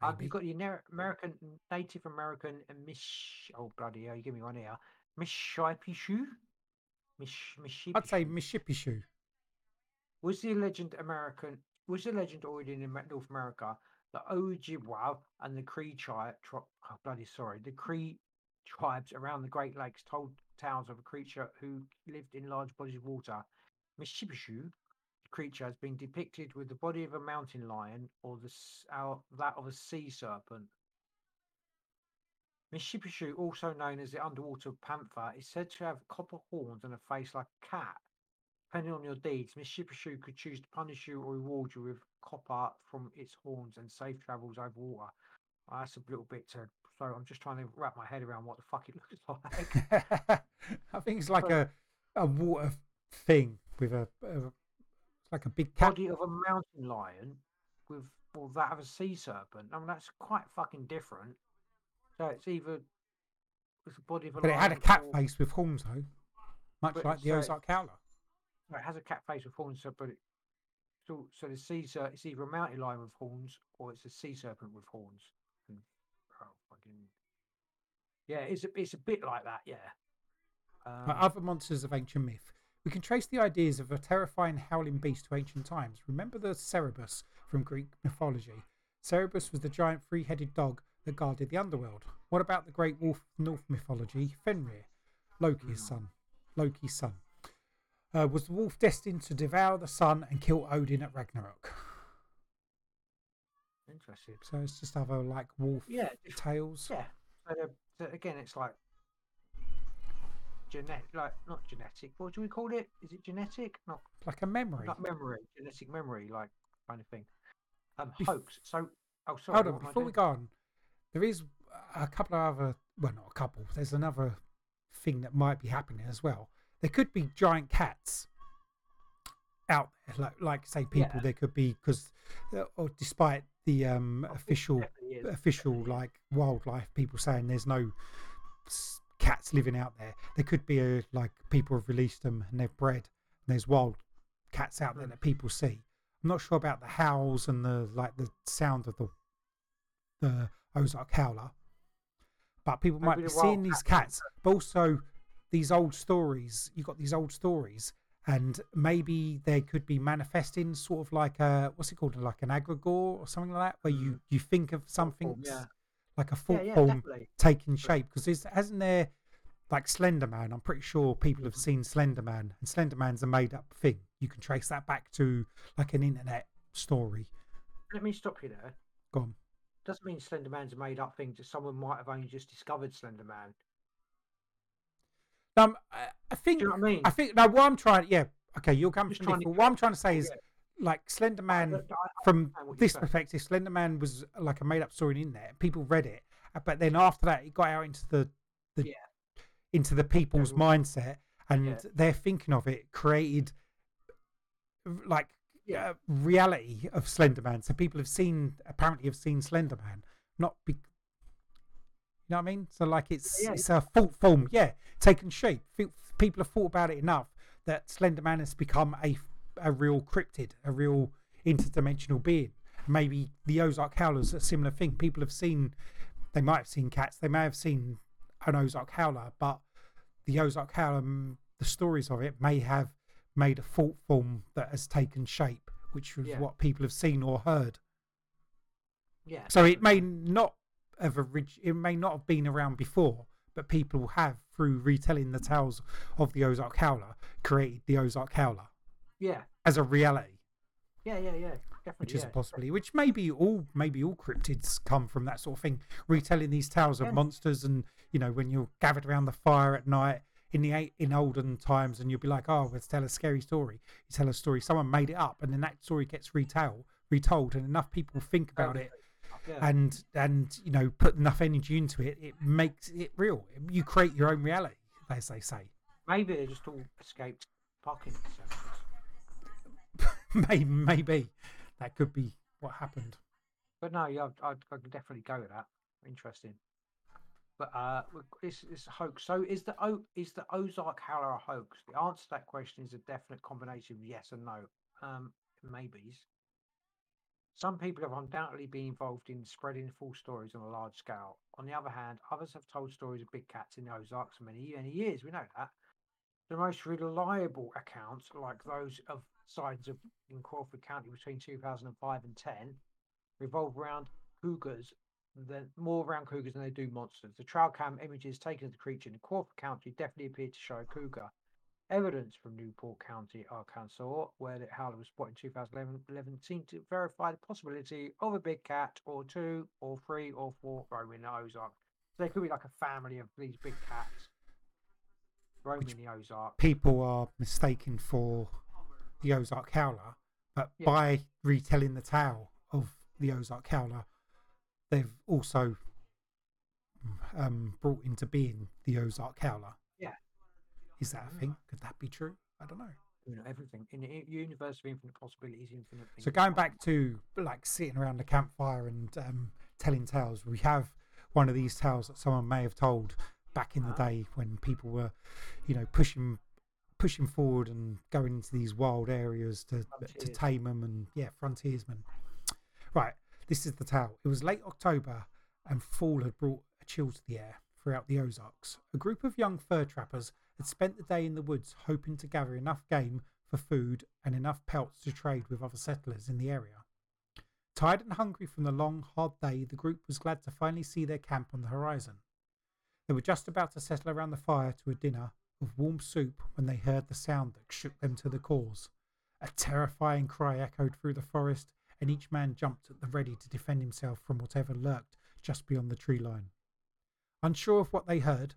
Um, you've got the American Native American and Mish. Oh bloody hell! You give me one here. Mishipishu. Mish I'd say Mishipishu. Mississippi. Was the legend American? Was the legend already in North America? The Ojibwa and the Cree tribe. Tri- oh, bloody sorry. The Cree tribes around the Great Lakes told tales of a creature who lived in large bodies of water. Mishibishu, the creature, has been depicted with the body of a mountain lion or the or uh, that of a sea serpent. Mishibishu, also known as the underwater panther, is said to have copper horns and a face like a cat. Depending on your deeds, Shippershoe could choose to punish you or reward you with copper from its horns and safe travels over water. Well, that's a little bit to. So I'm just trying to wrap my head around what the fuck it looks like. I think it's like a But- a water thing with a, a like a big cat. Body of a mountain lion with well that of a sea serpent. I mean that's quite fucking different. So it's either it's the body of a But it had a cat or- face with horns though, much But like the so- Ozark Howler. it has a cat face with horns, so but it so so the sea ser- it's either a mountain lion with horns or it's a sea serpent with horns. Fucking yeah, it's a it's a bit like that, yeah. Um, other monsters of ancient myth, we can trace the ideas of a terrifying howling beast to ancient times. Remember the Cerberus from Greek mythology? Cerberus was the giant three headed dog that guarded the underworld. What about the great wolf of Norse mythology, Fenrir? Loki's son. Loki's son. Uh, was the wolf destined to devour the sun and kill Odin at Ragnarok? Interesting. So it's just other like wolf Yeah, tales. yeah. So, they're- so again, it's like genetic, like not genetic. What do we call it? Is it genetic? Not Like a memory. not memory, genetic memory, like kind of thing. Um, Bef- hoax. So, oh, sorry. Hold on, what am I before we go on, there is a couple of other, well, not a couple, there's another thing that might be happening as well. There could be giant cats out there, like, like say, people, Yeah. there could be, because, or despite the um, official, official, like, wildlife people saying there's no cats living out there, there could be a, like, people have released them and they've bred, and there's wild cats out there Mm. that people see. I'm not sure about the howls and the like the sound of the the Ozark howler, but people might be the seeing these cats cats, but also these old stories. You got these old stories, and maybe they could be manifesting sort of like a what's it called, like an egregore or something like that, where you mm. you think of something yeah. like a thought yeah, form taking shape because hasn't there like Slender Man? I'm pretty sure people have mm. seen Slender Man, and Slender Man's a made up thing. You can trace that back to like an internet story. Let me stop you there. Go on. Doesn't mean Slender Man's a made up thing. Just someone might have only just discovered Slender Man. Um, I, think you know I mean? I think now what I'm trying. Yeah, okay, you're coming Just from different. What I'm trying to say is, yeah. like Slender Man, But I- I from understand what you're this perspective, Slender Man was like a made up story in there. People read it, uh, but then after that, it got out into the the Yeah. into the people's General- mindset, and Yeah. their thinking of it created like Yeah. uh, reality of Slender Man. So people have seen apparently have seen Slender Man, not be. You know what I mean? So like it's Yeah, it's a thought form, yeah, taken shape. People have thought about it enough that Slender Man has become a a real cryptid, a real interdimensional being. Maybe the Ozark Howler's a similar thing. People have seen, they might have seen cats, they may have seen an Ozark Howler, but the Ozark Howler, the stories of it may have made a thought form that has taken shape, which is Yeah. what people have seen or heard. Yeah. So it may not have orig- it may not have been around before, but people have through retelling the tales of the Ozark Howler created the Ozark Howler Yeah. as a reality. Yeah, yeah, yeah. Definitely. which is yeah. a possibility. Which maybe all maybe all cryptids come from that sort of thing, retelling these tales of Yeah. monsters, and you know when you're gathered around the fire at night in the in olden times, and you'll be like, oh, let's tell a scary story. You tell a story, someone made it up, and then that story gets retold, retold, and enough people think about it, Yeah. and and you know put enough energy into it, it makes it real. You create your own reality, as they say. Maybe they just all escaped parking maybe, maybe that could be what happened. But no, yeah, I'd, I'd, I'd definitely go with that. Interesting. But uh, it's, it's a hoax. So is the o, is the Ozark Howler a hoax? The answer to that question is a definite combination of yes and no. Um, maybes. Some people have undoubtedly been involved in spreading false stories on a large scale. On the other hand, others have told stories of big cats in the Ozarks for many, many years. We know that. The most reliable accounts, like those of sightings of in Crawford County between 2005 and 10, revolve around cougars, than, more around cougars than they do monsters. The trail cam images taken of the creature in Crawford County definitely appear to show a cougar. Evidence from Newport County, Arkansas, where the howler was spotted in 2011, 11, seemed to verify the possibility of a big cat, or two, or three, or four roaming the Ozark. So there could be like a family of these big cats roaming the Ozark. people are mistaken for the Ozark Howler, but Yeah. by retelling the tale of the Ozark Howler, they've also um, brought into being the Ozark Howler. Is that a thing? Could that be true? I don't know. You know, everything in the universe of infinite possibilities, infinite things. So going back to like sitting around the campfire and um, telling tales, we have one of these tales that someone may have told back in the Ah. day when people were, you know, pushing pushing forward and going into these wild areas to to tame them and yeah, frontiersmen. Right, this is the tale. It was late October and fall had brought a chill to the air throughout the Ozarks. A group of young fur trappers had spent the day in the woods hoping to gather enough game for food and enough pelts to trade with other settlers in the area. Tired and hungry from the long, hard day, the group was glad to finally see their camp on the horizon. They were just about to settle around the fire to a dinner of warm soup when they heard the sound that shook them to the cores. A terrifying cry echoed through the forest, and each man jumped at the ready to defend himself from whatever lurked just beyond the tree line. Unsure of what they heard,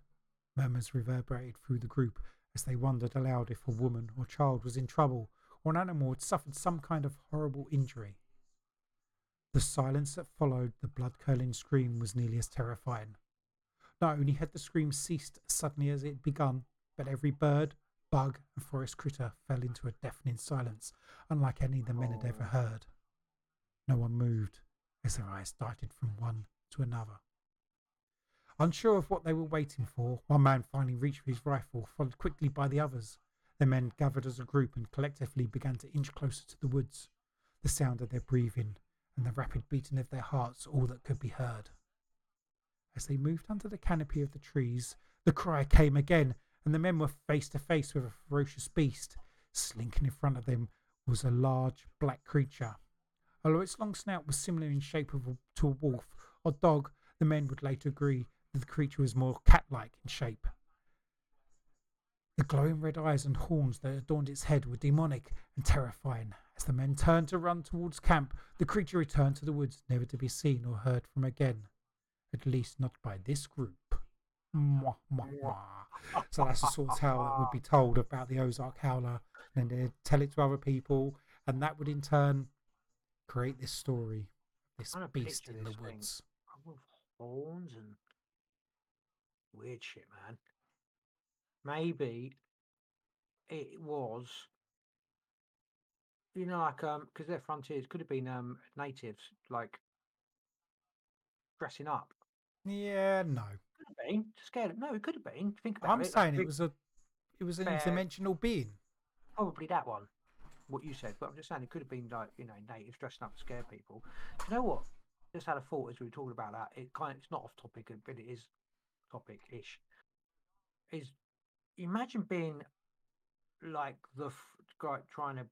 murmurs reverberated through the group as they wondered aloud if a woman or child was in trouble or an animal had suffered some kind of horrible injury. The silence that followed the blood curdling scream was nearly as terrifying. Not only had the scream ceased as suddenly as it had begun, but every bird, bug, and forest critter fell into a deafening silence, unlike any the men had ever Oh. heard. No one moved as their eyes darted from one to another. Unsure of what they were waiting for, one man finally reached for his rifle, followed quickly by the others. The men gathered as a group and collectively began to inch closer to the woods, the sound of their breathing and the rapid beating of their hearts all that could be heard. As they moved under the canopy of the trees, the cry came again, and the men were face to face with a ferocious beast. Slinking in front of them was a large black creature. Although its long snout was similar in shape a, to a wolf or dog, the men would later agree the creature was more cat like in shape. The glowing red eyes and horns that adorned its head were demonic and terrifying. As the men turned to run towards camp, the creature returned to the woods, never to be seen or heard from again. At least not by this group. Mwah, mwah, mwah. So that's the sort of tale that would be told about the Ozark Howler, and then they'd tell it to other people, and that would in turn create this story, this beast in the this thing. woods. with horns and weird shit, man. Maybe it was, you know, like um, because they're frontiers. Could have been um natives, like dressing up. Yeah, no. Could have been scared. No, it could have been. Think about I'm it. like saying it was a, it was an interdimensional being. probably that one. What you said, but I'm just saying it could have been like you know natives dressing up to scare people. Do you know what? Just had a thought as we were talking about that. It kind of, it's not off topic, but it is topic ish. Is imagine being like the guy trying to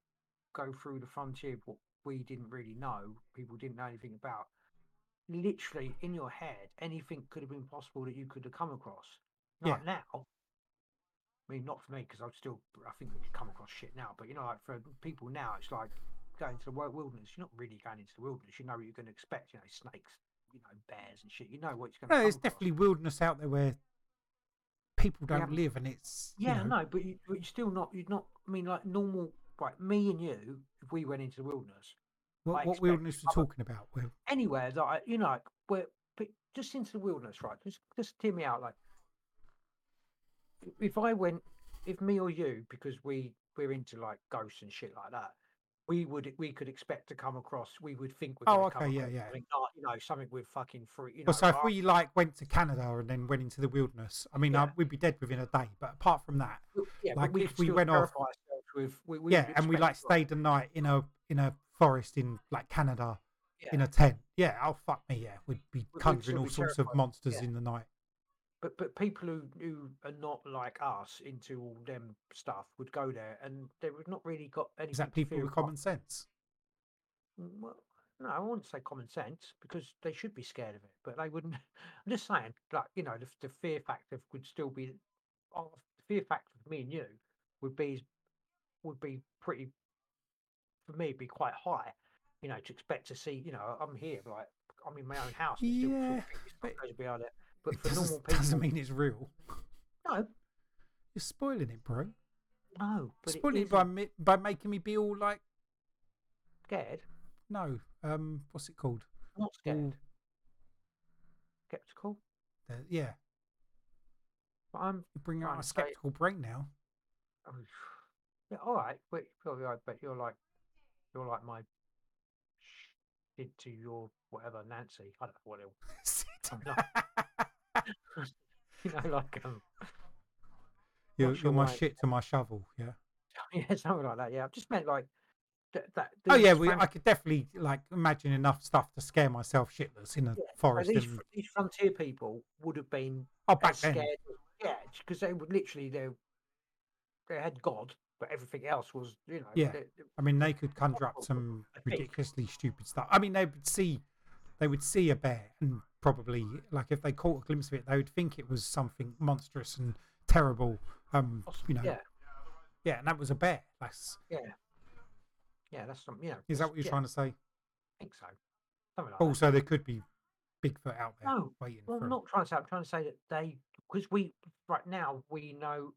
go through the frontier, of what we didn't really know, people didn't know anything about. Literally in your head, anything could have been possible that you could have come across. Yeah. Now, I mean, not for me because I'm still. I think we come across shit now, but you know, like for people now, it's like going to the wi- wilderness, you're not really going into the wilderness. You know what you're going to expect. You know, snakes, you know, bears and shit. You know what you're going to. No, there's definitely wilderness out there where people don't Yeah. live, and it's Yeah, know, no, but, you, but you're still not. You're not. I mean, like normal. Right, me and you, if we went into the wilderness, what, what wilderness we're other- talking about? Where anywhere that I, you know, like, where, but just into the wilderness, right? Just, just hear me out. Like, if I went, if me or you, because we we're into like ghosts and shit like that, we would we could expect to come across. We would think we're. Oh, okay, yeah, across yeah. not- you know, something with fucking free. You know, well, so if we like went to Canada and then went into the wilderness, I mean, uh, we'd be dead within a day. But apart from that, yeah, like, we'd if we went off- with, we, we yeah, and we like stayed the night in a in a forest in like Canada in a tent. Yeah, oh fuck me, yeah, we'd be conjuring all sorts of monsters yeah. in the night. But but people who, who are not like us into all them stuff would go there, and they would not really got any. Is that people with common sense? Mm, Well, no, I wouldn't say common sense because they should be scared of it, but they wouldn't. I'm just saying, like you know, the, the fear factor would still be. Oh, the fear factor for me and you would be would be pretty. For me, be quite high. You know, to expect to see. You know, I'm here, like I'm in my own house. And still sort of Yeah, stuff but it. But It for normal doesn't, people, doesn't mean it's real. no, You're spoiling it, bro. no. But spoiling it by isn't by making me be all like, scared. no, um, what's it called? I'm not scared. All, Skeptical. uh, yeah, But I'm. you bring out a to say- skeptical brain now. oh, Yeah, all right, but probably I bet you're like you're like my did to your whatever Nancy. I don't know what it. You know, like um, you're, sure you're my shit to my shovel. Yeah. yeah, something like that. Yeah, I've just meant like that. that Oh yeah, we, I could definitely like imagine enough stuff to scare myself shitless in a Yeah, forest. these, and, these frontier people would have been oh, back as then. scared. Yeah, because they would literally they they had God, but everything else was you know. Yeah. they- they- I mean, they could conjure up some ridiculously stupid stuff. I mean, they would see, they would see a bear, and probably like if they caught a glimpse of it, they would think it was something monstrous and terrible. Um, you know, yeah, yeah, and that was a bear. That's yeah, yeah. That's some. yeah. is that what you're yeah, trying to say? I think so. Something like that. Also, there could be Bigfoot out there No, waiting Well, I'm not trying to say. I'm trying to say that they, because we right now we know,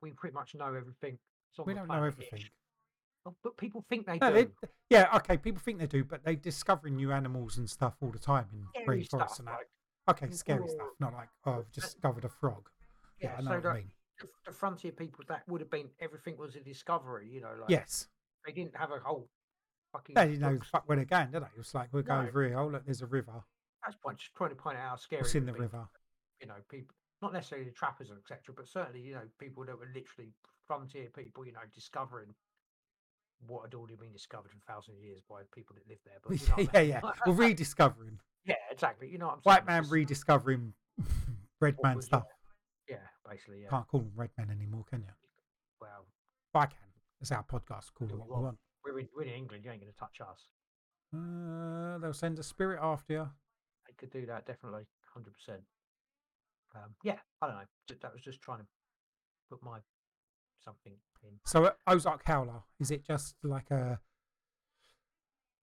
we pretty much know everything. We don't know everything. Oh, but people think they No, do. they, yeah, okay, people think they do, but they're discovering new animals and stuff all the time in Scary rainforests and that. like, Okay, scary oh, stuff, not like oh, I've discovered a frog. Yeah, yeah, I know so what I mean. the, the frontier people that would have been everything was a discovery. You know, like Yes, they didn't have a whole fucking. they didn't know fuck where they're going, did they? It was like we're go No. over here. Oh, look, there's a river. That's point, just trying to point out how scary. What's it in the be, river? You know, people, not necessarily the trappers, etc., but certainly you know people that were literally frontier people. You know, discovering what had already been discovered in thousands of years by people that lived there. But you know yeah, I mean? yeah. Well, rediscovering Yeah, exactly. You know what I'm saying? white man Just rediscovering red man was- stuff. Yeah, basically, yeah. Can't call them red men anymore, can you? Well, I can. It's our podcast. Call it what we want. we're in, we're in England. You ain't going to touch us. Uh, they'll send a spirit after you. They could do that definitely, hundred percent. Um, yeah, I don't know. That was just trying to put my something in. So Ozark Howler, is it just like a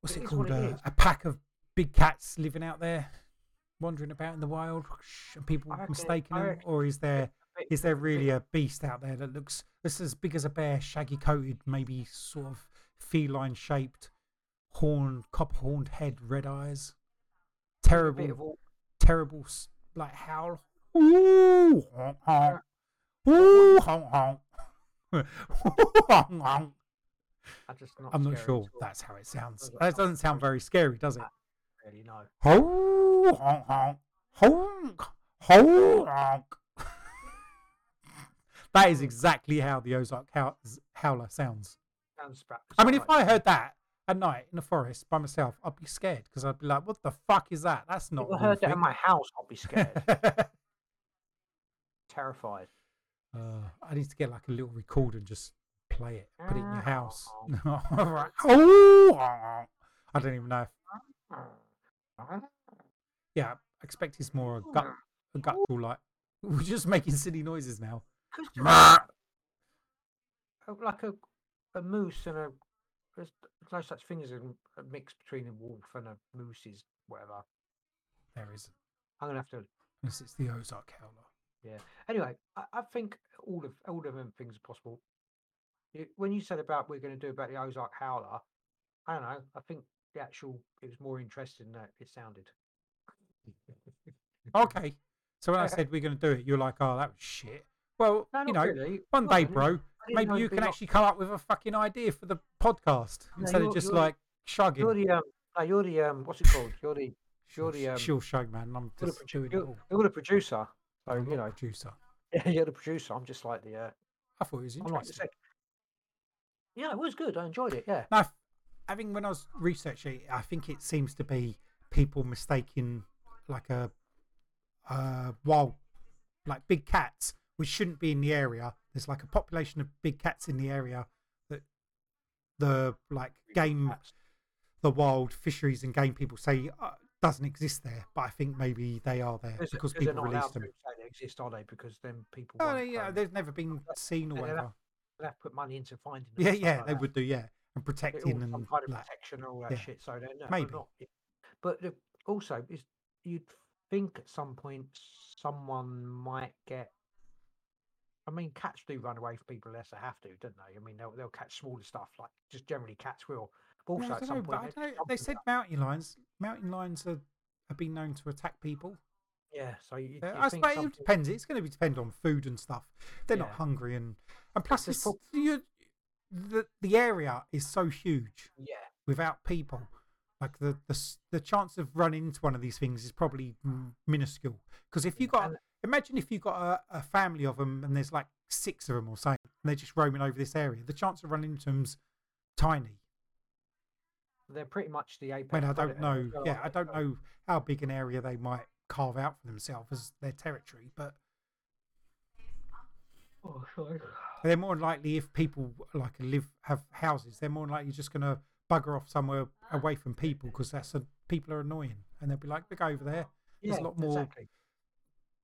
what's It it called? what it A, a pack of big cats living out there, wandering about in the wild, and people reckon mistaking them, reckon or is there is there really a beast out there that looks this as big as a bear, shaggy coated, maybe sort of feline shaped, horned, copper horned head, red eyes, terrible, terrible like howl. Ooh, honk, honk. Ooh, honk, honk. Ooh, honk, honk. I just not I'm not sure that's how it sounds. That doesn't sound very scary, does it? really no. Honk, honk, honk, honk. That is hmm. exactly how the Ozark howl- howler sounds. Sounds I mean, if I heard that at night in the forest by myself, I'd be scared because I'd be like, "What the fuck is that? That's not." if I heard that in my house, I'd be scared, terrified. Uh, I need to get like a little recorder and just play it, put it in your house. Oh. Oh, I don't even know. If, yeah, I expect it's more a gut, a guttural like. We're just making silly noises now. Like a a moose and a there's no such thing as a, a mix between a wolf and a moose's whatever. There isn't. I'm gonna have to. Unless it's the Ozark Howler. Anyway, I, I think all of all of them things are possible. You, when you said about we're going to do about the Ozark Howler, I don't know. I think the actual it was more interesting than it sounded. Okay. So when I said we're going to do it, you're like, oh, that was shit. Well, No, you know, really. one It day, bro, maybe you can actually come up with a fucking idea for the podcast No, instead of just like shrugging. You're the um. No, you're the um. What's it called? You're the you're the um. She'll man. I'm You're the, just produ- doing you're, you're the producer. So you know, producer. you're the producer. I'm just like the. Uh, I thought it was I'm like the interesting. sec- Yeah, it was good. I enjoyed it. Yeah. No, I think when I was researching I think it seems to be people mistaking like a uh, wild, like big cats, which shouldn't be in the area. There's like a population of big cats in the area that the like game, the wild fisheries and game people say uh, doesn't exist there. But I think maybe they are there Because, because people release them. they exist, are they? Because then people. Oh, yeah, they've never been seen or whatever. they'll have to put money into finding them. Yeah, yeah, like they that. would do, yeah, and protecting and some kind of like, protection and all that yeah. shit. So they're not, Maybe. not but the, also is you'd think at some point someone might get. I mean, cats do run away from people unless they have to, don't they? I mean, they'll they'll catch smaller stuff like just generally cats will. Also Yeah, at some know, point, they'll don't know. do They said mountain lions. Mountain lions are, have been known to attack people. yeah. So you, Uh, you I suppose it depends. It's going to depend on food and stuff. They're not hungry and and plus it's, you, the the area is so huge Yeah, without people. Like the the the chance of running into one of these things is probably minuscule. Because if you Yeah, got imagine if you got a, a family of them and there's like six of them or something, and they're just roaming over this area, the chance of running into them's tiny. They're pretty much the apex. I mean, I don't know. Yeah, I don't know how big an area they might carve out for themselves as their territory, but Oh, they're more likely if people like live have houses, they're more likely just going to bugger off somewhere away from people because that's a, people are annoying, and they'll be like, "We go over there." There's a lot more exactly.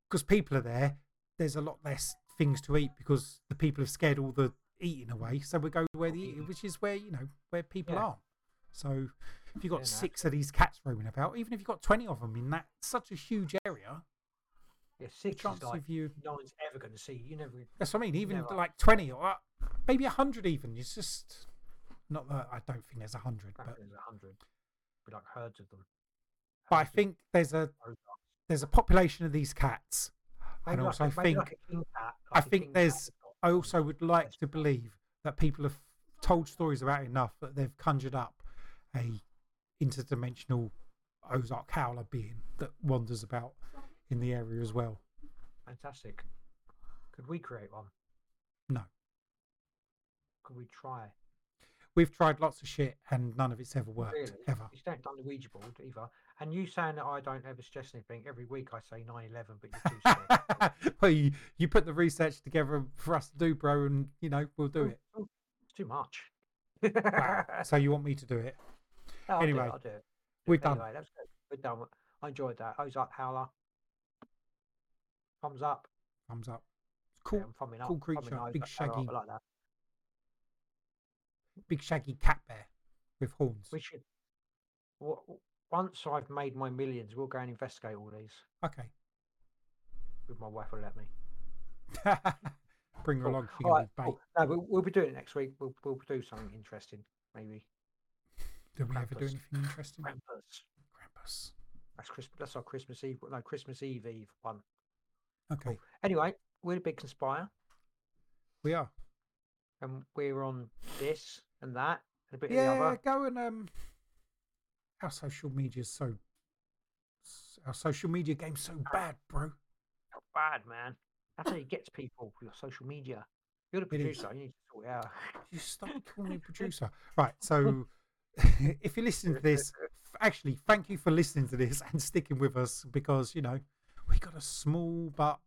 because people are there. There's a lot less things to eat because the people have scared all the eating away. So we go where the eating, which is where you know where people Yeah. are. So if you've got six of these cats roaming about, even if you've got twenty of them in that such a huge area, Yeah, six chance like of you no one's ever going to see. You never. That's what I mean. Even Never. like twenty or uh, maybe hundred, even it's just not that I don't think there's hundred, But but there's a hundred. Be like herds of them. but I think there's a there's a population of these cats, Maybe and like also a- think like cat, I think there's I also would like to believe that people have told stories about it enough that they've conjured up a interdimensional Ozark howler being that wanders about in the area as well. Fantastic. Could we create one? No. Could we try? We've tried lots of shit and none of it's ever worked Really? ever. You don't done the Ouija board either. And you saying that I don't ever suggest anything every week. I say 9/11, but you're too scared. well, you, you put the research together for us to do, bro, and you know we'll do oh, it. Oh, It's too much. Wow. So you want me to do it? No, I'll do it, Anyway, I'll do it. we're done. Anyway, that's good. We're done. I enjoyed that. Ozark Howler. Thumbs up. Thumbs up. Cool, Yeah, thumbing up. cool thumbing creature, big up, shaggy- like that. big shaggy cat bear with horns. We should. Once I've made my millions, we'll go and investigate all these. Okay. If my wife will let me. Bring her Cool. along. Can right, be bait. cool. No, we'll, we'll be doing it next week. We'll, we'll do something interesting, maybe. Did we ever do anything interesting? Krampus. Krampus. That's Christmas. That's our Christmas Eve. No, Christmas Eve Eve one. Okay, Anyway, we're the Big Conspire, we are. and we're on this and that and a bit of the Yeah, other. go and um. Our social media is so. Our social media game's so bad, bro. Bad, man. That's how you get to people with your social media. You're the producer. You need to sort it out. You stop calling me producer. Right, so if you're listening to this, actually, thank you for listening to this and sticking with us because you know we got a small but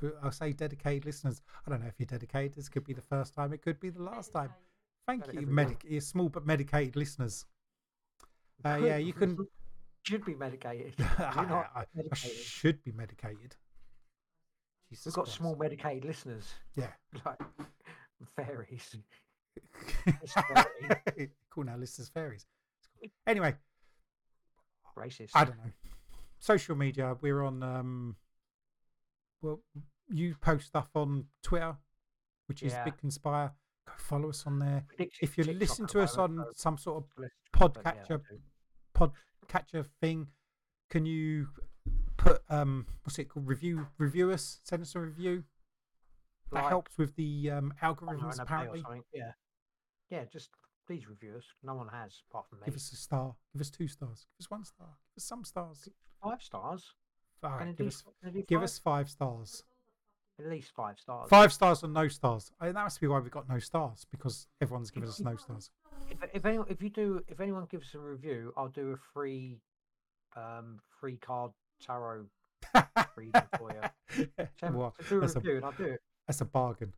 but I'll say dedicated listeners. I don't know if you're dedicated. This could be the first time. It could be the last time. Thank Better you, medic. You're small but medicated listeners. Uh, yeah, you can. Should be medicated. You're I, not I- I medicated. should be medicated. Jesus We've got Christ. small medicated listeners, Yeah. like fairies. Cool now, list as fairies. Anyway, Racist. I don't know. Social media, we're on. um Well, you post stuff on Twitter, which is Yeah. Big Conspire. Go follow us on there. If you TikTok listen to us on so some sort of podcatcher podcatcher thing, can you put um what's it called? Review review us. Send us a review. That Like, helps with the um, I don't know, algorithms apparently. Yeah. Yeah, just please review us. No one has apart from me. Give us a star. Give us two stars. Give us one star. Give us some stars. five stars. All Can right, give us do give five? us five stars. at least five stars. Five stars or no stars. I mean, that must be why we've got no stars because everyone's given us no stars. If, if anyone, if you do, if anyone gives us a review, I'll do a free, um, free card tarot reading for you. So, Well, do a that's a- review, and I'll do it. that's a bargain.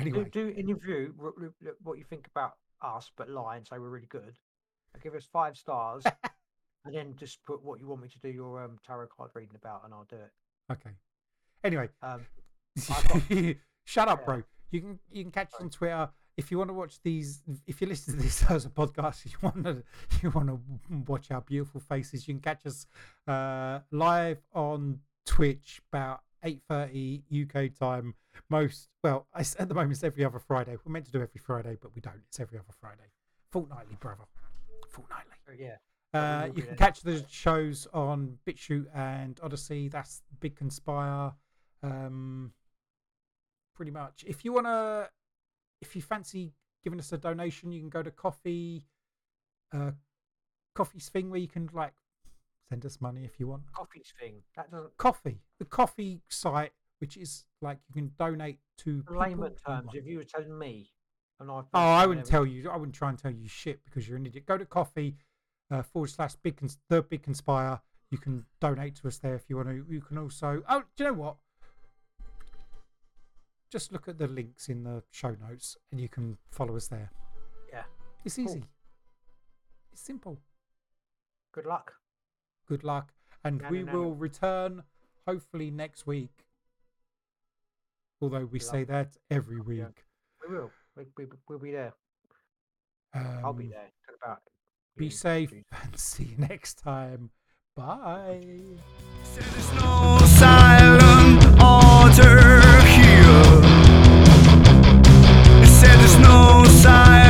Do, Anyway, do in your review r- r- r- what you think about us, but lie and say we're really good. And give us five stars, and then just put what you want me to do your um, tarot card reading about, and I'll do it. okay. Anyway, Um, I've shut up, Yeah. bro. You can you can catch us on Twitter. If you want to watch these, if you listen to this as a podcast, you want to you want to watch our beautiful faces, you can catch us uh, live on Twitch about eight thirty UK time. Most well, at the moment it's every other Friday. We're meant to do every Friday, but we don't. It's every other Friday, fortnightly, brother, fortnightly. but yeah, Uh, you can catch the shows on BitChute and Odysee. That's Big Conspire. Um, pretty much. If you wanna, if you fancy giving us a donation, you can go to Ko-fi, uh, Ko-fi's thing where you can like send us money if you want. Ko-fi thing that doesn't. Ko-fi, the coffee site, which is like you can donate to. Layman terms, if you were telling me, and I. Oh, I wouldn't tell you. I wouldn't try and tell you shit because you're an idiot. Go to Ko-fi uh, forward slash big cons- the big conspire. You can donate to us there if you want to. You can also. Oh, do you know what? Just look at the links in the show notes and you can follow us there. Yeah. It's Cool. easy. It's simple. Good luck. Good luck, and No, we no, no. will return hopefully next week. Although we say Lovely. that every Yeah. week. We will. We, we, we'll be there. I'll be Um, there. Talk about. Be you, safe and see you next time. Bye. There's no silent order here. Said there's no silent